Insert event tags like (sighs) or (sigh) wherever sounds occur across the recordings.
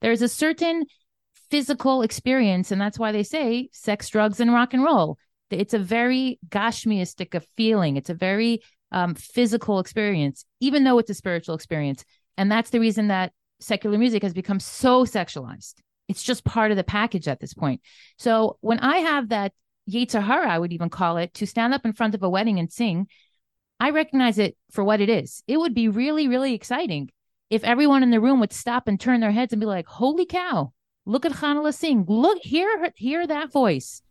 There's a certain physical experience, and that's why they say sex, drugs, and rock and roll. It's a very gashmiistic of feeling. It's a very um, physical experience, even though it's a spiritual experience. And that's the reason that secular music has become so sexualized. It's just part of the package at this point. So when I have that Yetzer Hara, I would even call it, to stand up in front of a wedding and sing, I recognize it for what it is. It would be really, really exciting if everyone in the room would stop and turn their heads and be like, "Holy cow! Look at Chanale sing! Look, hear, hear that voice."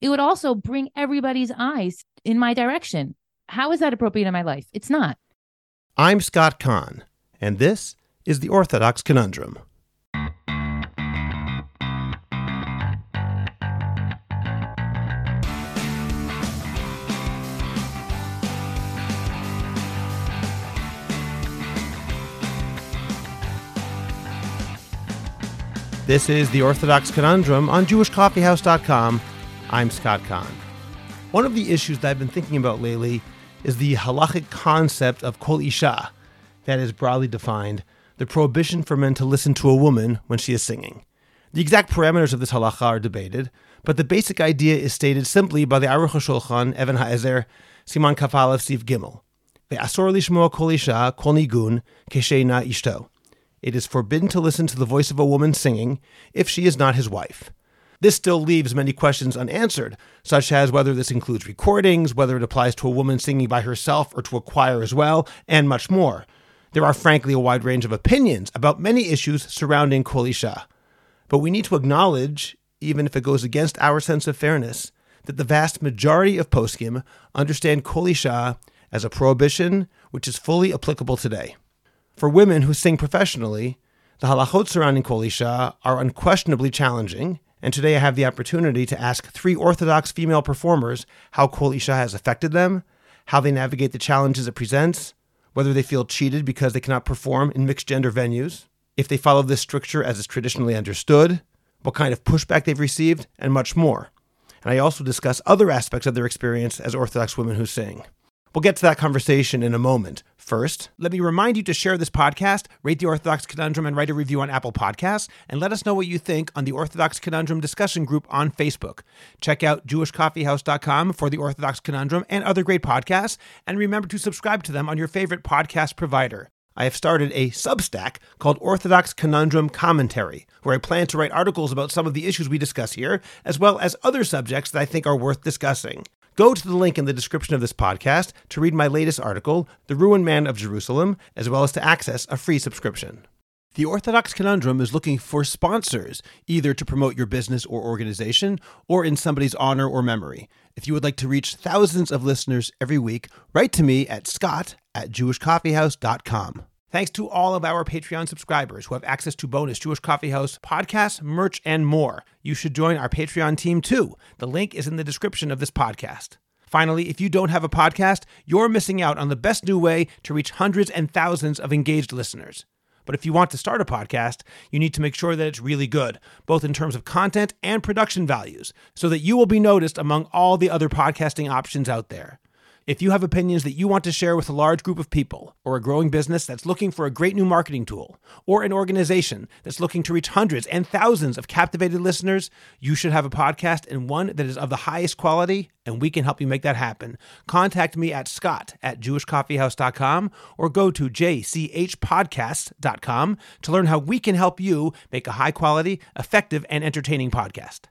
It would also bring everybody's eyes in my direction. How is that appropriate in my life? It's not. I'm Scott Kahn, and this is the Orthodox Conundrum. This is the Orthodox Conundrum on JewishCoffeehouse.com. I'm Scott Kahn. One of the issues that I've been thinking about lately is the halachic concept of kol isha, that is broadly defined, the prohibition for men to listen to a woman when she is singing. The exact parameters of this halacha are debated, but the basic idea is stated simply by the Aruch HaShulchan, Even HaEzer, Siman Kaf-Alef, Se'if Gimel. Ve'asor lishmoa kol isha kol nigun ishto. It is forbidden to listen to the voice of a woman singing if she is not his wife. This still leaves many questions unanswered, such as whether this includes recordings, whether it applies to a woman singing by herself or to a choir as well, and much more. There are frankly a wide range of opinions about many issues surrounding Kol Isha. But we need to acknowledge, even if it goes against our sense of fairness, that the vast majority of poskim understand Kol Isha as a prohibition which is fully applicable today. For women who sing professionally, the halachot surrounding Kol Isha are unquestionably challenging, and today I have the opportunity to ask three Orthodox female performers how Kol Isha has affected them, how they navigate the challenges it presents, whether they feel cheated because they cannot perform in mixed gender venues, if they follow this stricture as is traditionally understood, what kind of pushback they've received, and much more. And I also discuss other aspects of their experience as Orthodox women who sing. We'll get to that conversation in a moment. First, let me remind you to share this podcast, rate the Orthodox Conundrum, and write a review on Apple Podcasts, and let us know what you think on the Orthodox Conundrum discussion group on Facebook. Check out jewishcoffeehouse.com for the Orthodox Conundrum and other great podcasts, and remember to subscribe to them on your favorite podcast provider. I have started a Substack called Orthodox Conundrum Commentary, where I plan to write articles about some of the issues we discuss here, as well as other subjects that I think are worth discussing. Go to the link in the description of this podcast to read my latest article, The Ruined Man of Jerusalem, as well as to access a free subscription. The Orthodox Conundrum is looking for sponsors, either to promote your business or organization, or in somebody's honor or memory. If you would like to reach thousands of listeners every week, write to me at scott at jewishcoffeehouse.com. Thanks to all of our Patreon subscribers who have access to bonus Jewish Coffee House podcasts, merch, and more. You should join our Patreon team too. The link is in the description of this podcast. Finally, if you don't have a podcast, you're missing out on the best new way to reach hundreds and thousands of engaged listeners. But if you want to start a podcast, you need to make sure that it's really good, both in terms of content and production values, so that you will be noticed among all the other podcasting options out there. If you have opinions that you want to share with a large group of people, or a growing business that's looking for a great new marketing tool, or an organization that's looking to reach hundreds and thousands of captivated listeners, you should have a podcast and one that is of the highest quality, and we can help you make that happen. Contact me at scott at jewishcoffeehouse.com or go to jchpodcasts.com to learn how we can help you make a high quality, effective, and entertaining podcast.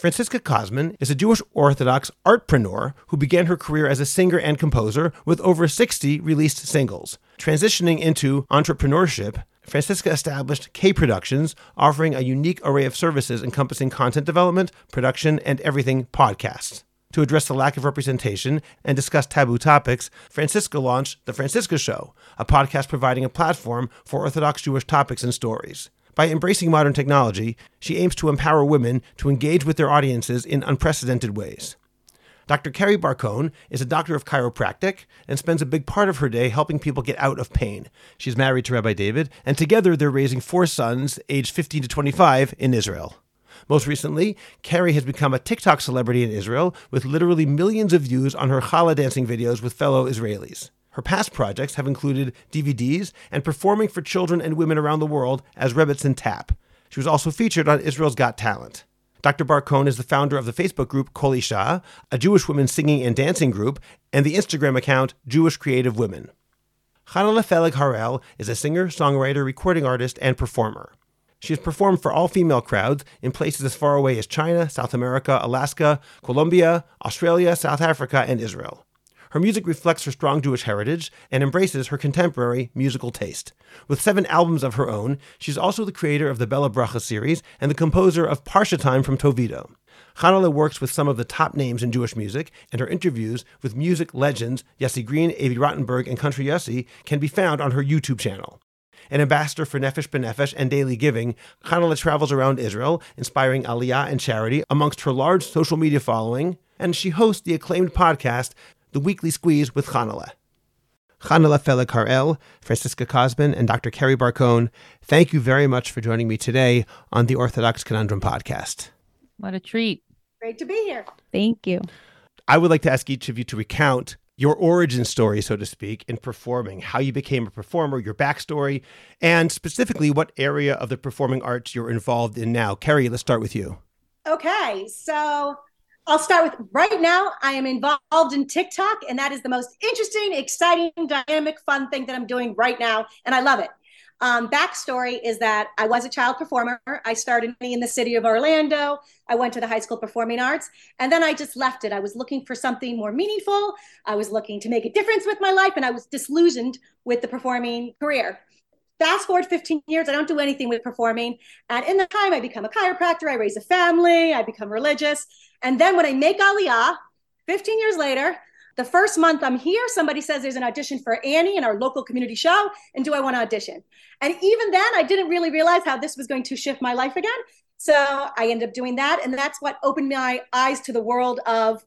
Franciska Kosman is a Jewish Orthodox artpreneur who began her career as a singer and composer with over 60 released singles. Transitioning into entrepreneurship, Franciska established K Productions, offering a unique array of services encompassing content development, production, and everything podcasts. To address the lack of representation and discuss taboo topics, Franciska launched The Franciska Show, a podcast providing a platform for Orthodox Jewish topics and stories. By embracing modern technology, she aims to empower women to engage with their audiences in unprecedented ways. Dr. Kerry Bar-Cohn is a doctor of chiropractic and spends a big part of her day helping people get out of pain. She's married to Rabbi David, and together they're raising four sons, aged 15 to 25, in Israel. Most recently, Kerry has become a TikTok celebrity in Israel with literally millions of views on her challah dancing videos with fellow Israelis. Her past projects have included DVDs and performing for children and women around the world as Rebbetzin Tap. She was also featured on Israel's Got Talent. Dr. Bar-Cohn is the founder of the Facebook group Kol Isha, a Jewish women singing and dancing group, and the Instagram account Jewish Creative Women. Chanale Fellig-Harrel is a singer, songwriter, recording artist, and performer. She has performed for all female crowds in places as far away as China, South America, Alaska, Colombia, Australia, South Africa, and Israel. Her music reflects her strong Jewish heritage and embraces her contemporary musical taste. With seven albums of her own, she's also the creator of the Bella Bracha series and the composer of Parsha Time from Toveedo. Chanale works with some of the top names in Jewish music, and her interviews with music legends Yossi Green, Avi Rotenberg, and Country Yossi can be found on her YouTube channel. An ambassador for Nefesh B'Nefesh and daily giving, Chanale travels around Israel, inspiring aliyah and charity amongst her large social media following, and she hosts the acclaimed podcast the Weekly Squeeze with Chanale. Hanala Feleg Harel, Franciska Kosman, and Dr. Kerry Bar-Cohn, thank you very much for joining me today on the Orthodox Conundrum podcast. What a treat. Great to be here. Thank you. I would like to ask each of you to recount your origin story, so to speak, in performing, how you became a performer, your backstory, and specifically what area of the performing arts you're involved in now. Kerry, let's start with you. Okay, so I'll start with right now. I am involved in TikTok, and that is the most interesting, exciting, dynamic, fun thing that I'm doing right now, and I love it. Um, backstory is that I was a child performer. I started in the city of Orlando. I went to the high school performing arts, and then I just left it. I was looking for something more meaningful. I was looking to make a difference with my life, and I was disillusioned with the performing career. Fast forward 15 years, I don't do anything with performing. And in the time, I become a chiropractor, I raise a family, I become religious. And then when I make Aliyah, 15 years later, the first month I'm here, somebody says there's an audition for Annie in our local community show. And do I want to audition? And even then, I didn't really realize how this was going to shift my life again. So I ended up doing that. And that's what opened my eyes to the world of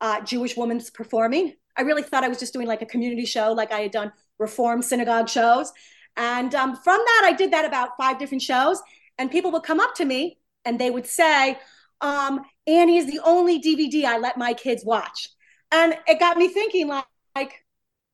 uh, Jewish women's performing. I really thought I was just doing like a community show, like I had done reform synagogue shows. And um, from that, I did that about five different shows. And people would come up to me and they would say, um, Annie is the only DVD I let my kids watch. And it got me thinking like, like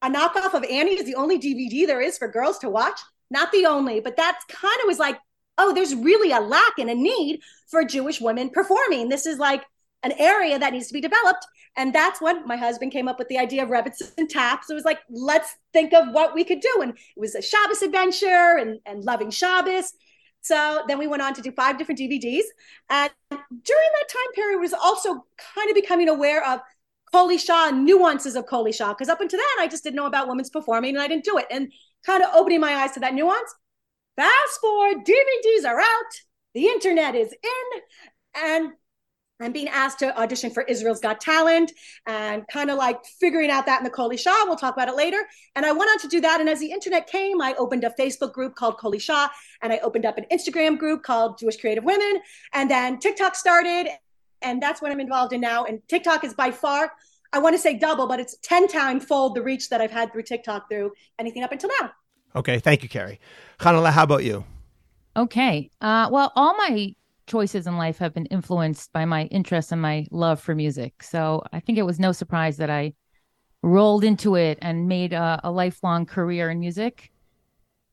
a knockoff of Annie is the only DVD there is for girls to watch. Not the only, but that's kind of was like, oh, there's really a lack and a need for Jewish women performing. This is like an area that needs to be developed. And that's when my husband came up with the idea of Rebbetzin Taps. It was like, let's think of what we could do. And it was a Shabbos adventure and, and loving Shabbos. So then we went on to do five different DVDs. And during that time period, was also kind of becoming aware of Kol Isha nuances of Kol Shah. Because up until then, I just didn't know about women's performing and I didn't do it. And kind of opening my eyes to that nuance. Fast forward, DVDs are out, the internet is in, and I'm being asked to audition for Israel's Got Talent and kind of like figuring out that in the Kol Isha. We'll talk about it later. And I went on to do that. And as the internet came, I opened a Facebook group called Kol Isha and I opened up an Instagram group called Jewish Creative Women. And then TikTok started. And that's what I'm involved in now. And TikTok is by far, I want to say double, but it's 10 times fold the reach that I've had through TikTok through anything up until now. Okay. Thank you, Kerry. Chanale, how about you? Okay. Uh, well, all my choices in life have been influenced by my interest and my love for music. So I think it was no surprise that I rolled into it and made a, a lifelong career in music.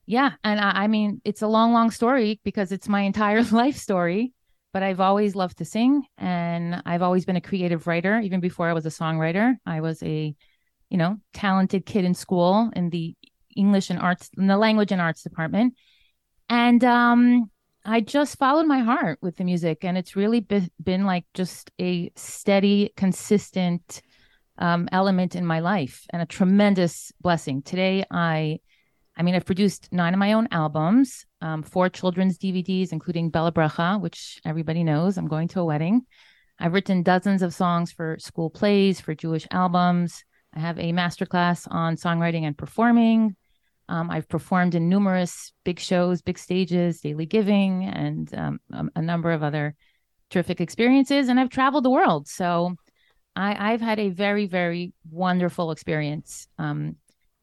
Yeah. And I, I, mean, it's a long, long story because it's my (laughs) entire life story. But I've always loved to sing and I've always been a creative writer. Even before I was a songwriter, I was a, you know, talented kid in school in the English and arts, in the language and arts department. And um, I just followed my heart with the music, and it's really be- been like just a steady, consistent um, element in my life and a tremendous blessing. Today, I, I mean, I've produced nine of my own albums, um, four children's DVDs, including Bella Bracha, which everybody knows. I'm going to a wedding. I've written dozens of songs for school plays, for Jewish albums. I have a masterclass on songwriting and performing. Um, I've performed in numerous big shows, big stages, daily giving, and um, a, a, number of other terrific experiences. And I've traveled the world. So I, have had a very, very wonderful experience um,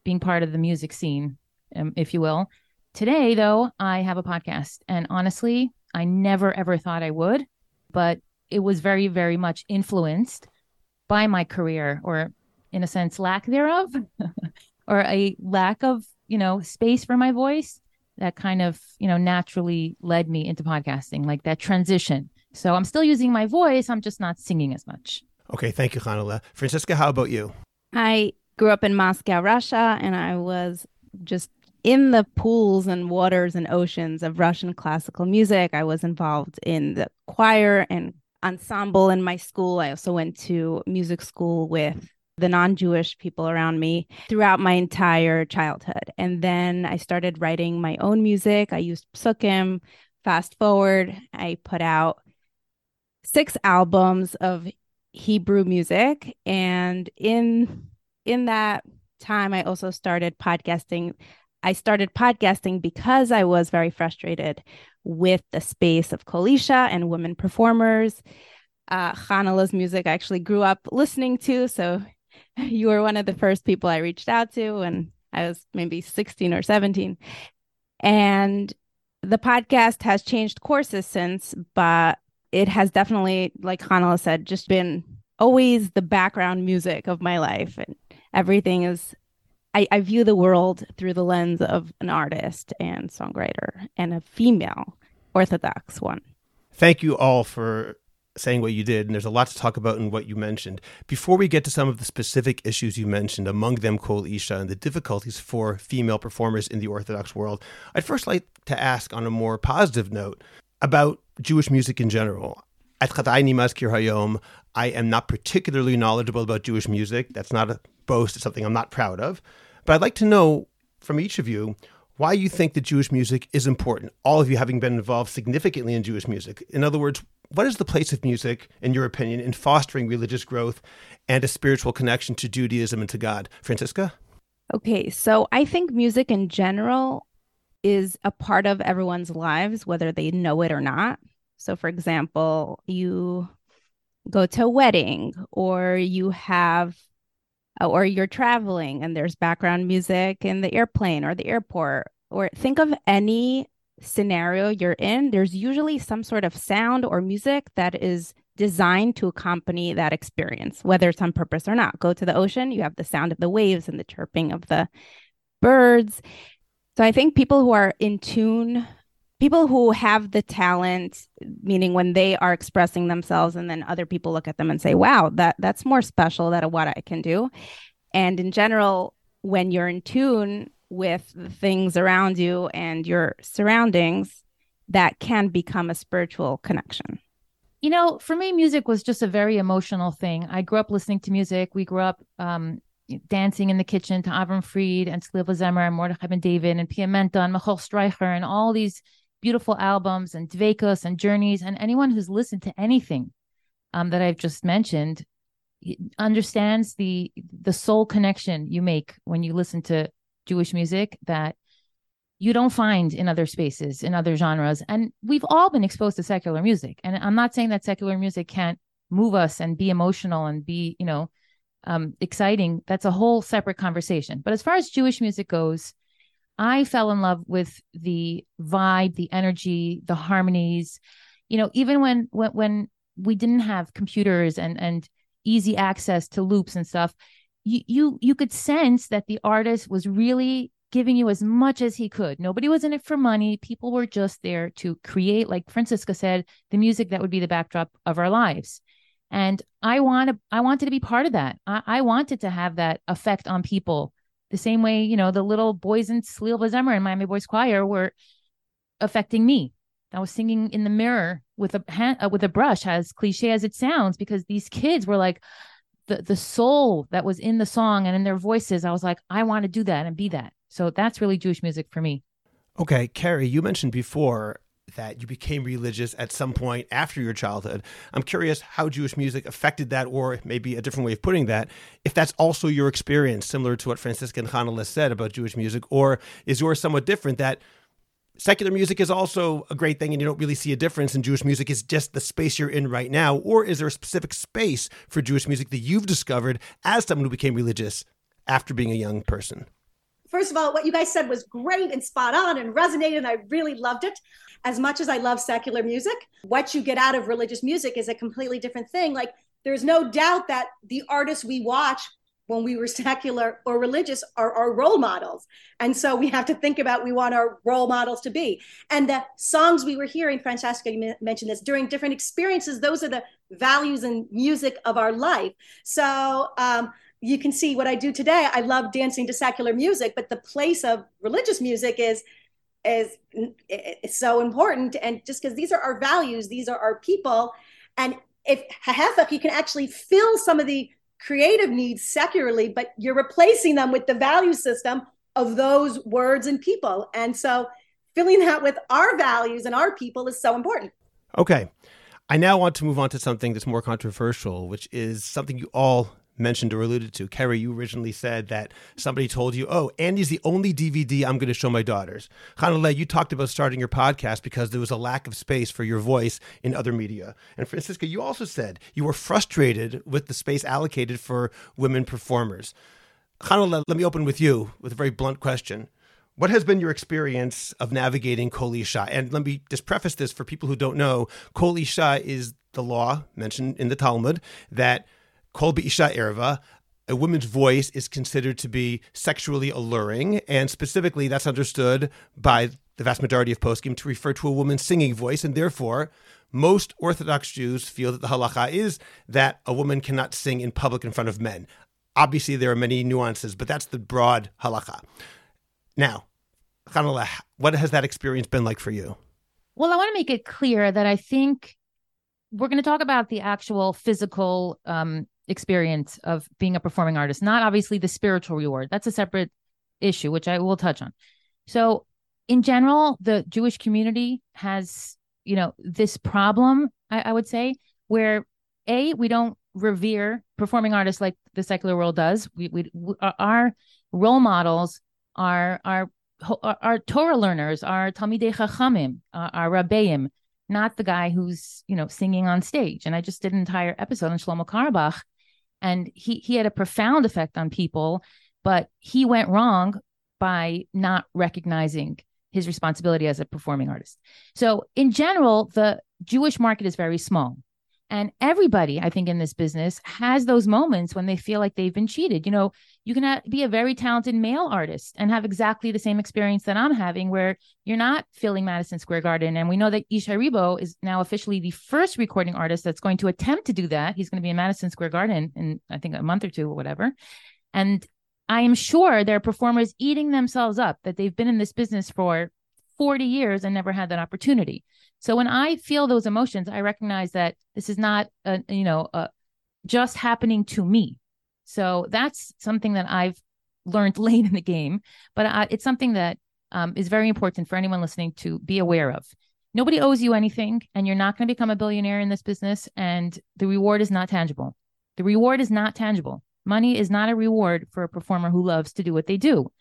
being part of the music scene, um, if you will. Today, though, I have a podcast. And honestly, I never, ever thought I would, but it was very, very much influenced by my career or, in a sense, lack thereof. (laughs) or a lack of, you know, space for my voice that kind of, you know, naturally led me into podcasting, like that transition. So I'm still using my voice, I'm just not singing as much. Okay, thank you, Chanale. Franciska, how about you? I grew up in Moscow, Russia, and I was just in the pools and waters and oceans of Russian classical music. I was involved in the choir and ensemble in my school. I also went to music school with the non Jewish people around me throughout my entire childhood. And then I started writing my own music. I used psukim. Fast forward, I put out six albums of Hebrew music. And in in that time, I also started podcasting I started podcasting because I was very frustrated with the space of Kol Isha and women performers. Uh, Chanale's music I actually grew up listening to. So (laughs) you were one of the first people I reached out to when I was maybe 16 or 17. And the podcast has changed courses since, but it has definitely, like Chanale said, just been always the background music of my life. And everything is I, I view the world through the lens of an artist and songwriter and a female Orthodox one. Thank you all for saying what you did, and there's a lot to talk about in what you mentioned. Before we get to some of the specific issues you mentioned, among them Kol Isha and the difficulties for female performers in the Orthodox world, I'd first like to ask on a more positive note about Jewish music in general. At Chataini Hayom, I am not particularly knowledgeable about Jewish music. That's not a boast, it's something I'm not proud of. But I'd like to know from each of you why you think that Jewish music is important, all of you having been involved significantly in Jewish music. In other words, what is the place of music, in your opinion, in fostering religious growth and a spiritual connection to Judaism and to God? Franciska? Okay, so I think music in general is a part of everyone's lives, whether they know it or not. So, for example, you go to a wedding or you have Uh, or you're traveling and there's background music in the airplane or the airport, or think of any scenario you're in, there's usually some sort of sound or music that is designed to accompany that experience, whether it's on purpose or not. Go to the ocean, you have the sound of the waves and the chirping of the birds. So I think people who are in tune people who have the talent meaning when they are expressing themselves and then other people look at them and say wow that that's more special than what i can do. And in general when you're in tune with the things around you and your surroundings that can become a spiritual connection. You know for me music was just a very emotional thing. I grew up listening to music. We grew up um, dancing in the kitchen to Avram Fried and Tzlil Zemer and Mordechai Ben David and Piamenta and Michal Streicher and all these beautiful albums and Dveikos and Journeys. And anyone who's listened to anything um, that I've just mentioned understands the the soul connection you make when you listen to Jewish music that you don't find in other spaces in other genres. And we've all been exposed to secular music. And i'm not saying that secular music can't move us and be emotional and be you know um, exciting. That's a whole separate conversation. But as far as jewish music goes I fell in love with the vibe, the energy, the harmonies. You know, even when when when we didn't have computers and and easy access to loops and stuff, you you you could sense that the artist was really giving you as much as he could. Nobody was in it for money. People were just there to create, like Franciska said, the music that would be the backdrop of our lives. And I want to, I wanted to be part of that. I, I wanted to have that effect on people the same way, you know, the little boys in Tzlil V'Zemer and Miami Boys Choir were affecting me. I was singing in the mirror with a hand, uh, with a brush, as cliche as it sounds, because these kids were like the the soul that was in the song and in their voices. I was like, I want to do that and be that. So that's really Jewish music for me. Okay, Kerry, you mentioned before that you became religious at some point after your childhood. I'm curious how Jewish music affected that, or maybe a different way of putting that, if that's also your experience, similar to what Franciska and Chanale said about Jewish music, or is yours somewhat different that secular music is also a great thing and you don't really see a difference and Jewish music is just the space you're in right now? Or is there a specific space for Jewish music that you've discovered as someone who became religious after being a young person? First of all, what you guys said was great and spot on and resonated, and I really loved it as much as I love secular music, what you get out of religious music is a completely different thing. Like, there's no doubt that the artists we watch when we were (laughs) secular or religious are our role models. And so we have to think about we want our role models to be. And the songs we were hearing, Francesca, you mentioned this, during different experiences, those are the values and music of our life. So um, you can see what I do today. I love dancing to secular music, but the place of religious music is is is so important. And just because these are our values, these are our people. And if hahefach, you can actually fill some of the creative needs secularly, but you're replacing them with the value system of those words and people. And so filling that with our values and our people is so important. Okay. I now want to move on to something that's more controversial, which is something you all mentioned or alluded to. Kerry, you originally said that somebody told you, oh, Annie's the only DVD I'm going to show my daughters. Chanale, you talked about starting your podcast because there was a lack of space for your voice in other media. And Franciska, you also said you were frustrated with the space allocated for women performers. Chanale, let me open with you with a very blunt question. What has been your experience of navigating Kol Isha? And let me just preface this for people who don't know. Kol Isha is the law mentioned in the Talmud that Kol Isha Erva, a woman's voice is considered to be sexually alluring, and specifically that's understood by the vast majority of poskim to refer to a woman's singing voice, and therefore most Orthodox Jews feel that the halacha is that a woman cannot sing in public in front of men. Obviously, there are many nuances, but that's the broad halacha. Now, Chanale, what has that experience been like for you? Well, I want to make it clear that I think we're going to talk about the actual physical um, experience of being a performing artist, not obviously the spiritual reward. That's a separate issue, which I will touch on. So, in general, the Jewish community has, you know, this problem, I, I would say, where A, we don't revere performing artists like the secular world does. We, we, we our role models are, are, are Torah learners, our Talmidei Chachamim, our, our Rabbeim, not the guy who's, you know, singing on stage. And I just did an entire episode on Shlomo Carlebach and he he had a profound effect on people but he went wrong by not recognizing his responsibility as a performing artist. So in general the jewish market is very small and everybody, I think, in this business has those moments when they feel like they've been cheated. You know, you can be a very talented male artist and have exactly the same experience that I'm having, where you're not filling Madison Square Garden. And we know that Yishai Ribo is now officially the first recording artist that's going to attempt to do that. He's going to be in Madison Square Garden in, I think, a month or two or whatever. And I am sure there are performers eating themselves up that they've been in this business for 40 years and never had that opportunity. So when I feel those emotions, I recognize that this is not, a, you know, a, just happening to me. So that's something that I've learned (laughs) late in the game, but I, it's something that um, is very important for anyone listening to be aware of. Nobody owes you anything, and you're not going to become a billionaire in this business, and the reward is not tangible. The reward is not tangible. Money is not a reward for a performer who loves to do what they do.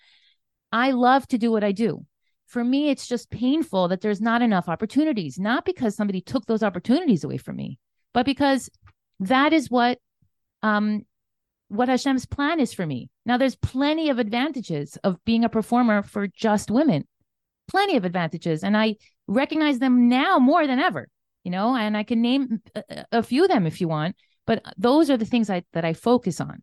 I love to do what I do for me, it's just painful that there's not enough opportunities, not because somebody took those opportunities away from me, but because that is what um what Hashem's plan is for me. Now there's plenty of advantages of being a performer for just women. Plenty of advantages and I recognize them now more than ever, you know, and I can name a, a few of them if you want, but those are the things I that I focus on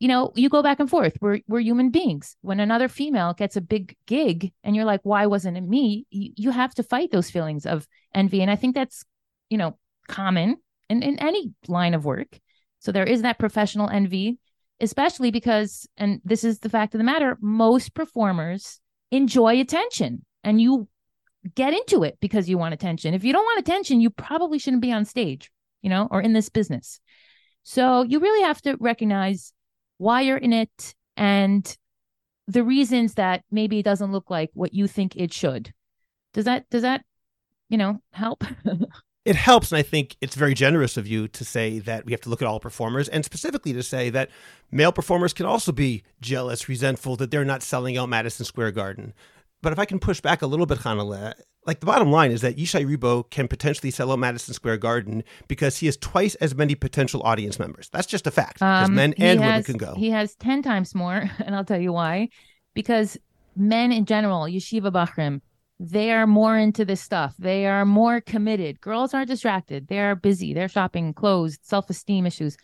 you know, you go back and forth. We're we're human beings. When another female gets a big gig and you're like, why wasn't it me? You, you have to fight those feelings of envy. And I think that's, you know, common in, in any line of work. So there is that professional envy, especially because, and this is the fact of the matter, most performers enjoy attention and you get into it because you want attention. If you don't want attention, you probably shouldn't be on stage, you know, or in this business. So you really have to recognize why you're in it and the reasons that maybe it doesn't look like what you think it should. Does that does that you know help? (laughs) it helps and i think it's very generous of you to say that we have to look at all performers and specifically to say that male performers can also be jealous resentful that they're not selling out madison square garden but if i can push back a little bit chanale like the bottom line is that Yishai Ribo can potentially sell out Madison Square Garden because he has twice as many potential audience members. That's just a fact. Because um, men and has, women can go. He has ten times more, (laughs) and I'll tell you why. Because men in general, yeshiva bachrim, they are more into this stuff. They are more committed. Girls are distracted. They are busy. They're shopping, clothes, self esteem issues.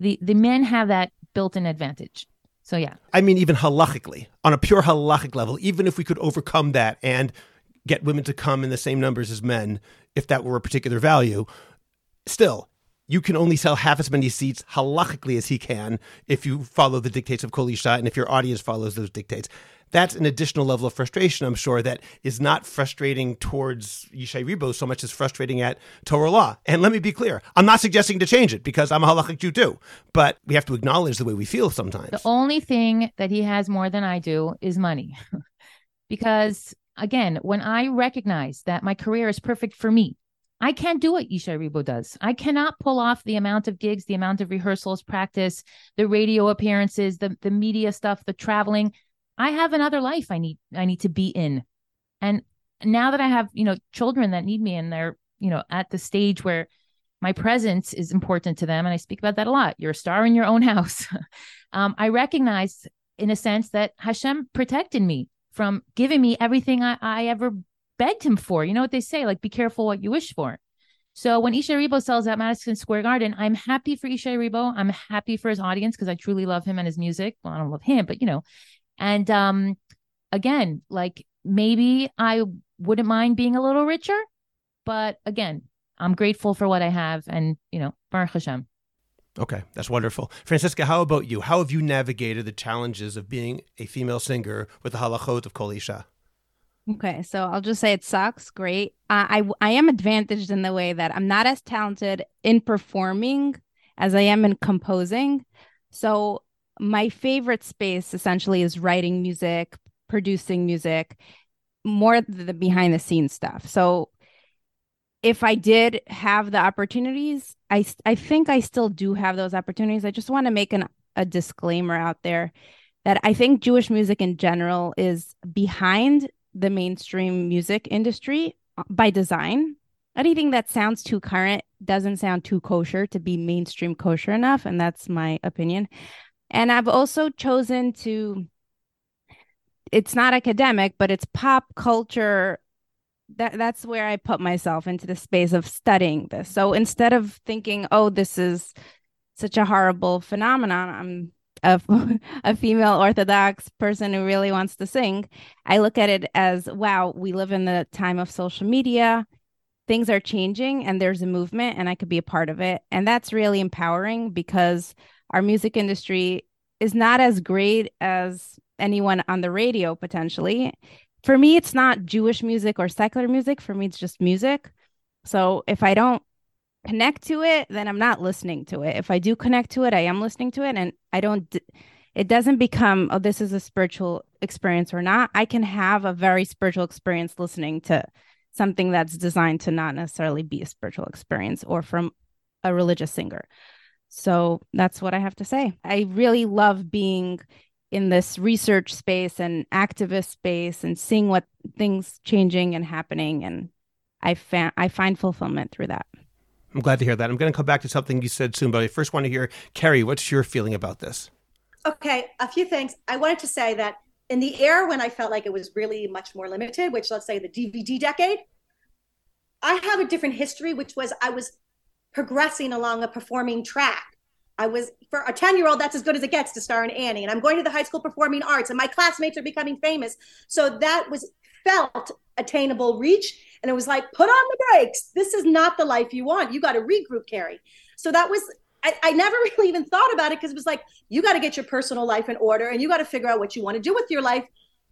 The the men have that built-in advantage. So yeah. I mean, even halachically, on a pure halachic level, even if we could overcome that and get women to come in the same numbers as men, if that were a particular value, still, you can only sell half as many seats halachically as he can if you follow the dictates of Kol Isha and if your audience follows those dictates. That's an additional level of frustration, I'm sure, that is not frustrating towards Yishai Ribo so much as frustrating at Torah law. And let me be clear, I'm not suggesting to change it because I'm a halachic Jew too, but we have to acknowledge the way we feel sometimes. The only thing that he has more than I do is money. (laughs) because again, when I recognize that my career is perfect for me, I can't do what Yishai Ribo does. I cannot pull off the amount of gigs, the amount of rehearsals, practice, the radio appearances, the the media stuff, the traveling. I have another life I need I need to be in. And now that I have, you know, children that need me and they're, you know, at the stage where my presence is important to them and I speak about that a lot. You're a star in your own (laughs) house. um, I recognize in a sense that Hashem protected me from giving me everything I, I ever begged him for. You know what they say, like be careful what you wish for. So when Yishai Ribo sells at Madison Square Garden, I'm happy for Yishai Ribo. I'm happy for his audience because I truly love him and his music. Well, I don't love him, but you know. And um again, like maybe I wouldn't mind being a little richer, but again, I'm grateful for what I have and you know, Baruch Hashem. Okay, that's wonderful. Franciska, how about you? How have you navigated the challenges of being a female singer with the halachot of Kol Isha? Okay, so I'll just say it sucks. Great. I I am advantaged in the way that I'm not as talented in performing as I am in composing. So my favorite space essentially is writing music, producing music, more the behind the scenes stuff. So if I did have the opportunities, I I think I still do have those opportunities. I just want to make an, a disclaimer out there that I think Jewish music in general is behind the mainstream music industry uh, by design. Anything that sounds too current doesn't sound too kosher to be mainstream kosher enough. And that's my opinion. And I've also chosen to, it's not academic, but it's pop culture. That, that's where I put myself into the space of studying this. So instead of thinking, oh, this is such a horrible phenomenon, I'm a, (laughs) a female Orthodox person who really wants to sing, I look at it as wow, we live in the time of social media. Things are changing and there's a movement, and I could be a part of it. And that's really empowering because our music industry is not as great as anyone on the radio potentially. For me, it's not Jewish music or secular music. For me, it's just music. So if I don't connect to it, then I'm not listening to it. If I do connect to it, I am listening to it. And I don't, it doesn't become, oh, this is a spiritual experience or not. I can have a very spiritual experience listening to something that's designed to not necessarily be a spiritual experience or from a religious singer. So that's what I have to say. I really love being in this research space and activist space and seeing what things changing and happening and I fa- I find fulfillment through that. I'm glad to hear that. I'm going to come back to something you said soon, but I first want to hear, Kerry, what's your feeling about this? Okay, a few things. I wanted to say that in the era when I felt like it was really much more limited, which let's say the DVD decade, I have a different history, which was I was progressing along a performing track. I was for a 10 year old, that's as good as it gets to star in Annie. And I'm going to the high school performing arts, and my classmates are becoming famous. So that was felt attainable reach. And it was like, put on the brakes. This is not the life you want. You got to regroup, Kerry. So that was, I, I never (laughs) really even thought about it because it was like, you got to get your personal life in order and you got to figure out what you want to do with your life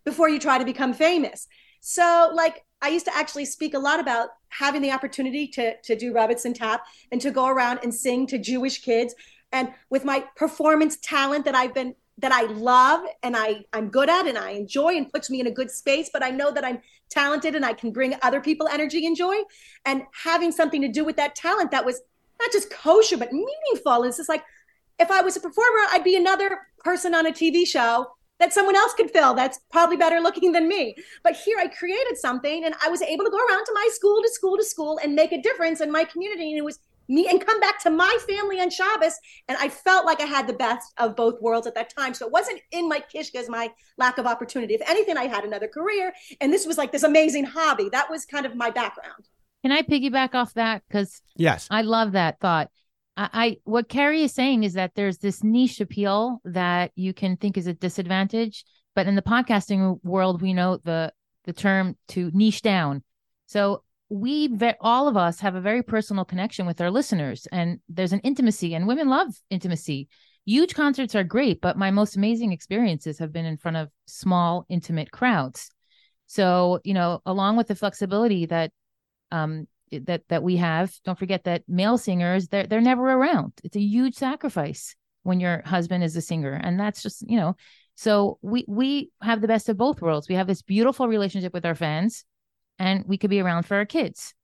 before you try to become famous. So, like, I used to actually speak a lot about having the opportunity to, to do Rebbetzin Tap and to go around and sing to Jewish kids. And with my performance talent that I've been that I love and I, I'm good at and I enjoy and puts me in a good space, but I know that I'm talented and I can bring other people energy and joy. And having something to do with that talent that was not just kosher, but meaningful. It's just like if I was a performer, I'd be another person on a TV show that someone else could fill that's probably better looking than me. But here I created something and I was able to go around to my school to school to school and make a difference in my community. And it was me and come back to my family on Shabbos. And I felt like I had the best of both worlds at that time. So it wasn't in my kishkas, my lack of opportunity. If anything, I had another career. And this was like this amazing hobby. That was kind of my background. Can I piggyback off that? Because yes, I love that thought. I, I what Kerry is saying is that there's this niche appeal that you can think is a disadvantage, but in the podcasting world, we know the the term to niche down. So we ve- all of us have a very personal connection with our listeners, and there's an intimacy, and women love intimacy. Huge concerts are great, but my most amazing experiences have been in front of small, intimate crowds. So, you know, along with the flexibility that um, that that we have. Don't forget that male singers they're they're never around. It's a huge sacrifice when your husband is a singer, and that's just you know. So we we have the best of both worlds. We have this beautiful relationship with our fans, and we could be around for our kids.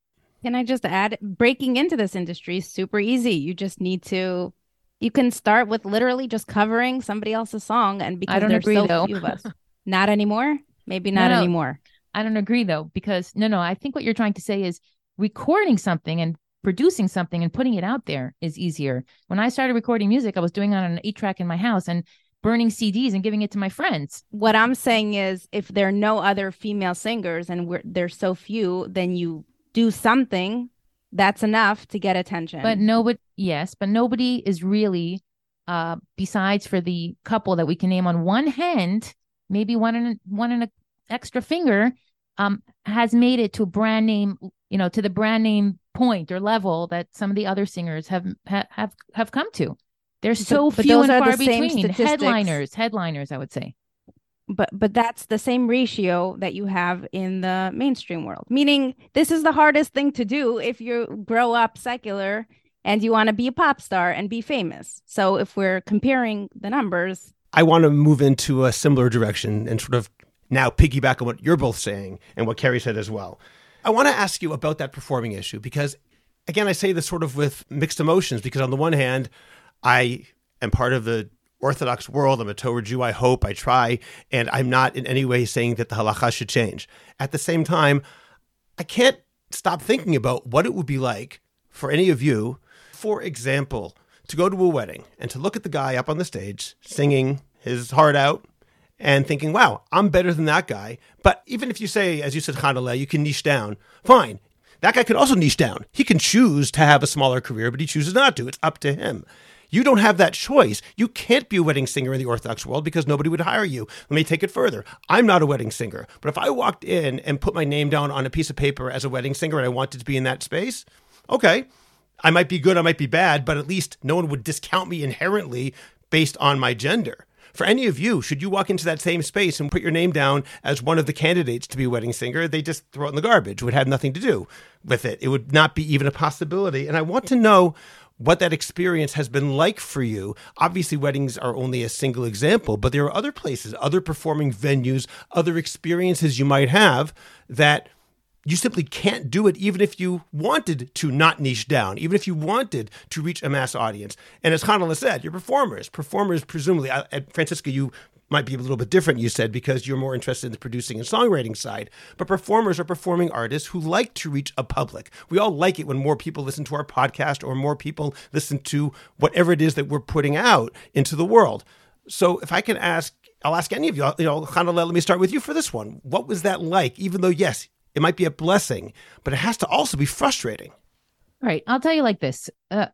Can I just add, breaking into this industry is super easy. You just need to. You can start with literally just covering somebody else's song, and because I don't there's agree, so though. few of us, (laughs) not anymore. Maybe not No, no. anymore. I don't agree though, because no, no, I think what you're trying to say is recording something and producing something and putting it out there is easier. When I started recording music, I was doing it on an eight track in my house and burning CDs and giving it to my friends. What I'm saying is, if there are no other female singers and we're, there's so few, then you do something that's enough to get attention. But nobody, yes, but nobody is really, uh, besides for the couple that we can name on one hand, maybe one and one and a extra finger, um, has made it to a brand name, you know, to the brand name point or level that some of the other singers have ha- have have come to. They're so but few those and are far between. statistics. Headliners, headliners, I would say. but but that's the same ratio that you have in the mainstream world meaning this is the hardest thing to do if you grow up secular and you want to be a pop star and be famous so if we're comparing the numbers I want to move into a similar direction and sort of now piggyback on what you're both saying and what Kerry said as well. I want to ask you about that performing issue because, again, I say this sort of with mixed emotions because, on the one hand, I am part of the Orthodox world. I'm a Torah Jew. I hope, I try, and I'm not in any way saying that the halacha should change. At the same time, I can't stop thinking about what it would be like for any of you, for example, to go to a wedding and to look at the guy up on the stage singing his heart out and thinking, wow, I'm better than that guy. But even if you say, as you said, Chanale, you can niche down, fine. That guy could also niche down. He can choose to have a smaller career, but he chooses not to. It's up to him. You don't have that choice. You can't be a wedding singer in the Orthodox world because nobody would hire you. Let me take it further. I'm not a wedding singer, but if I walked in and put my name down on a piece of paper as a wedding singer and I wanted to be in that space, okay, I might be good, I might be bad, but at least no one would discount me inherently based on my gender. For any of you, should you walk into that same space and put your name down as one of the candidates to be a wedding singer, they just throw it in the garbage. It would have nothing to do with it. It would not be even a possibility. And I want to know what that experience has been like for you. Obviously, weddings are only a single example, but there are other places, other performing venues, other experiences you might have that you simply can't do it even if you wanted to not niche down, even if you wanted to reach a mass audience. And as Chanale said, you're performers. Performers, presumably, I- Franciska, you might be a little bit different, you said, because you're more interested in the producing and songwriting side. But performers are performing artists who like to reach a public. We all like it when more people listen to our podcast or more people listen to whatever it is that we're putting out into the world. So if I can ask, I'll ask any of you, you know, Chanale, let me start with you for this one. What was that like? Even though, yes, it might be a blessing, but it has to also be frustrating. All right, I'll tell you like this: uh,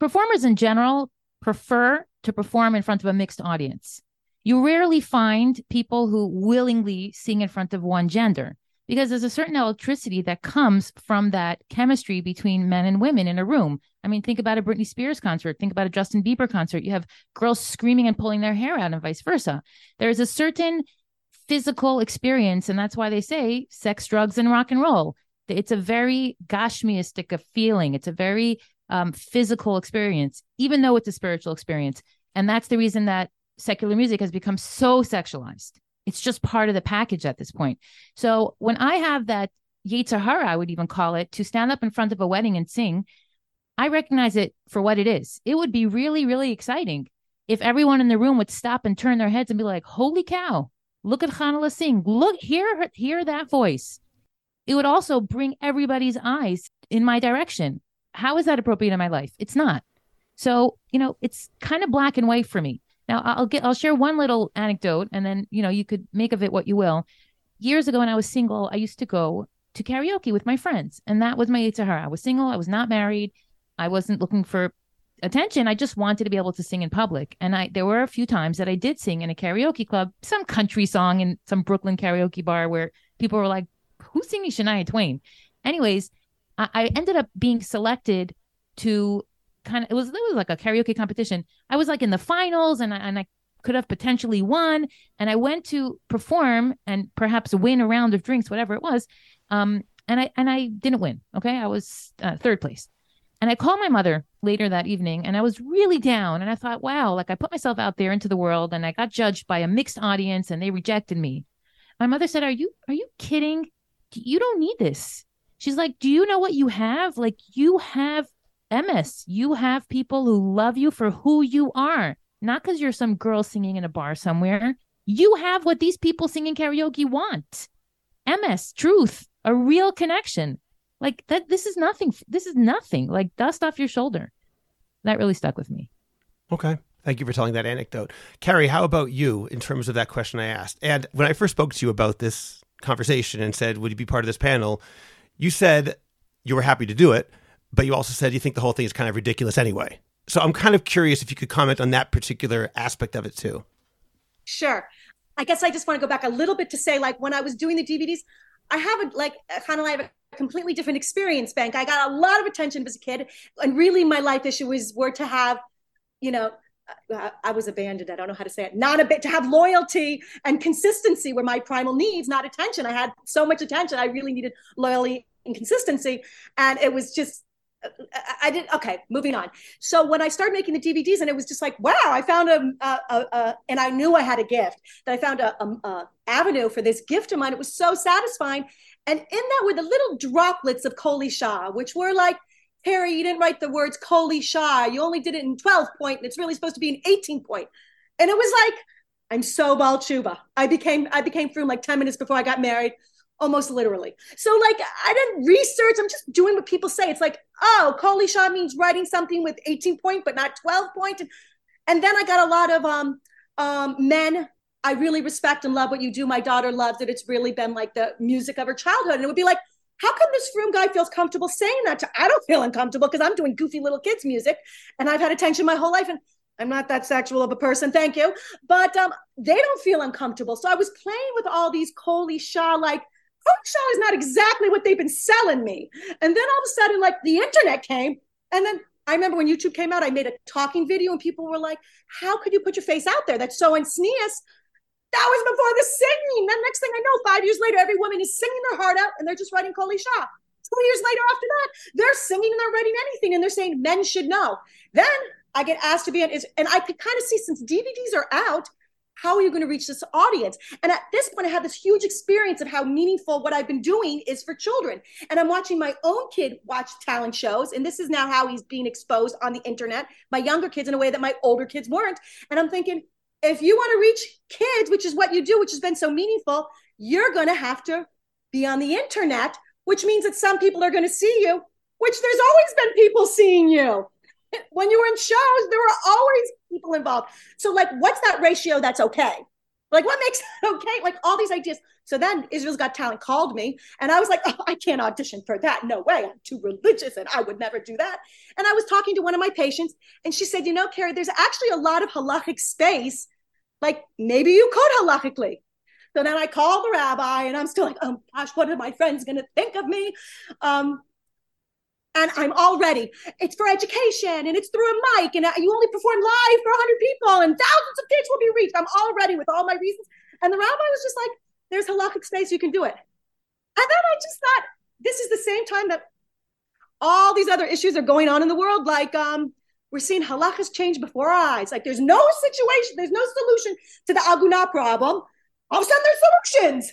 performers in general prefer to perform in front of a mixed audience. You rarely find people who willingly sing in front of one gender because there's a certain electricity that comes from that chemistry between men and women in a room. I mean, think about a Britney Spears concert, think about a Justin Bieber concert. You have girls screaming and pulling their hair out, and vice versa. There's a certain physical experience, and that's why they say sex, drugs, and rock and roll. It's a very gashmiistic feeling. It's a very um, physical experience, even though it's a spiritual experience. And that's the reason that secular music has become so sexualized. It's just part of the package at this point. So when I have that Yetzer Hara, I would even call it, to stand up in front of a wedding and sing, I recognize it for what it is. It would be really, really exciting if everyone in the room would stop and turn their heads and be like, "Holy cow! Look at Chanale sing! Look, hear hear that voice." It would also bring everybody's eyes in my direction. How is that appropriate in my life? It's not. So you know, it's kind of black and white for me. Now I'll get I'll share one little anecdote, and then you know you could make of it what you will. Years ago, when I was single, I used to go to karaoke with my friends, and that was my Hara. I was single. I was not married. I wasn't looking for attention. I just wanted to be able to sing in public. And I there were a few times that I did sing in a karaoke club, some country song in some Brooklyn karaoke bar where people were like, Who's singing Shania Twain? Anyways, I, I ended up being selected to kind of it was it was like a karaoke competition. I was like in the finals and I, and I could have potentially won. And I went to perform and perhaps win a round of drinks, whatever it was. Um, and I and I didn't win. Okay, I was uh, third place. And I called my mother later that evening and I was really down. And I thought, wow, like I put myself out there into the world and I got judged by a mixed audience and they rejected me. My mother said, Are you are you kidding? You don't need this. She's like, Do you know what you have? Like you have emes. You have people who love you for who you are, not because you're some girl singing in a bar somewhere. You have what these people singing karaoke want. emes, truth, a real connection. Like that, this is nothing. This is nothing. Like dust off your shoulder. That really stuck with me. Okay. Thank you for telling that anecdote. Kerry, how about you in terms of that question I asked? And when I first spoke to you about this conversation and said, Would you be part of this panel? You said you were happy to do it, but you also said you think the whole thing is kind of ridiculous anyway. So I'm kind of curious if you could comment on that particular aspect of it too. Sure. I guess I just want to go back a little bit to say, like, when I was doing the DVDs, I have a like kind of like a completely different experience, Bank. I got a lot of attention as a kid, and really, my life issue was were to have, you know, I was abandoned. I don't know how to say it. Not a bit to have loyalty and consistency were my primal needs, not attention. I had so much attention. I really needed loyalty and consistency. And it was just I did okay. Moving on. So when I started making the DVDs, and it was just like, wow, I found a, a, a, a and I knew I had a gift. That I found a, avenue for this gift of mine. It was so satisfying, and in that were the little droplets of Kol Isha, which were like, Harry, you didn't write the words Kol Isha. You only did it in twelve point, and it's really supposed to be an eighteen point. And it was like, I'm so Baal Teshuva. I became I became frum like ten minutes before I got married almost literally. So like I didn't research. I'm just doing what people say. It's like, oh, Kol Isha means writing something with 18 point, but not 12 point. And, and then I got a lot of um, um, men. I really respect and love what you do. My daughter loves it. It's really been like the music of her childhood. And it would be like, how come this room guy feels comfortable saying that to I don't feel uncomfortable because I'm doing goofy little kids music and I've had attention my whole life and I'm not that sexual of a person, thank you. But um, they don't feel uncomfortable. So I was playing with all these Kol Isha like Photoshop is not exactly what they've been selling me. And then all of a sudden, like the internet came, and then I remember when YouTube came out, I made a talking video, and people were like, "How could you put your face out there? That's so untznius." That was before the singing. Then next thing I know, five years later, every woman is singing their heart out, and they're just writing Kol Isha. Two years later, after that, they're singing and they're writing anything, and they're saying men should know. Then I get asked to be an, and I could kind of see since DVDs are out, how are you going to reach this audience? And at this point, I have this huge experience of how meaningful what I've been doing is for children. And I'm watching my own kid watch talent shows. And this is now how he's being exposed on the internet, my younger kids in a way that my older kids weren't. And I'm thinking, if you want to reach kids, which is what you do, which has been so meaningful, you're going to have to be on the internet, which means that some people are going to see you, which there's always been people seeing you when you were in shows, there were always people involved. So, like, what's that ratio that's okay? Like, what makes it (laughs) okay? Like, all these ideas. So then Israel's Got Talent called me, and I was like, (laughs) oh, I can't audition for that. No way. I'm too religious, and I would never do that. And I was talking to one of my patients, and she said, You know, Kerry, there's actually a lot of halachic space. Like, maybe you could halachically. So then I called the rabbi, and I'm still like, oh gosh, what are my friends going to think of me? Um, and I'm all ready. It's for education and it's through a mic and you only perform live for 100 people and thousands of kids will be reached. I'm all ready with all my reasons. And the rabbi was just like, there's halakhic space, you can do it. And then I just thought, this is the same time that all these other issues are going on in the world. Like, um, we're seeing halachas change before our eyes. Like, there's no situation, there's no solution to the aguna problem. All of a sudden, there's solutions.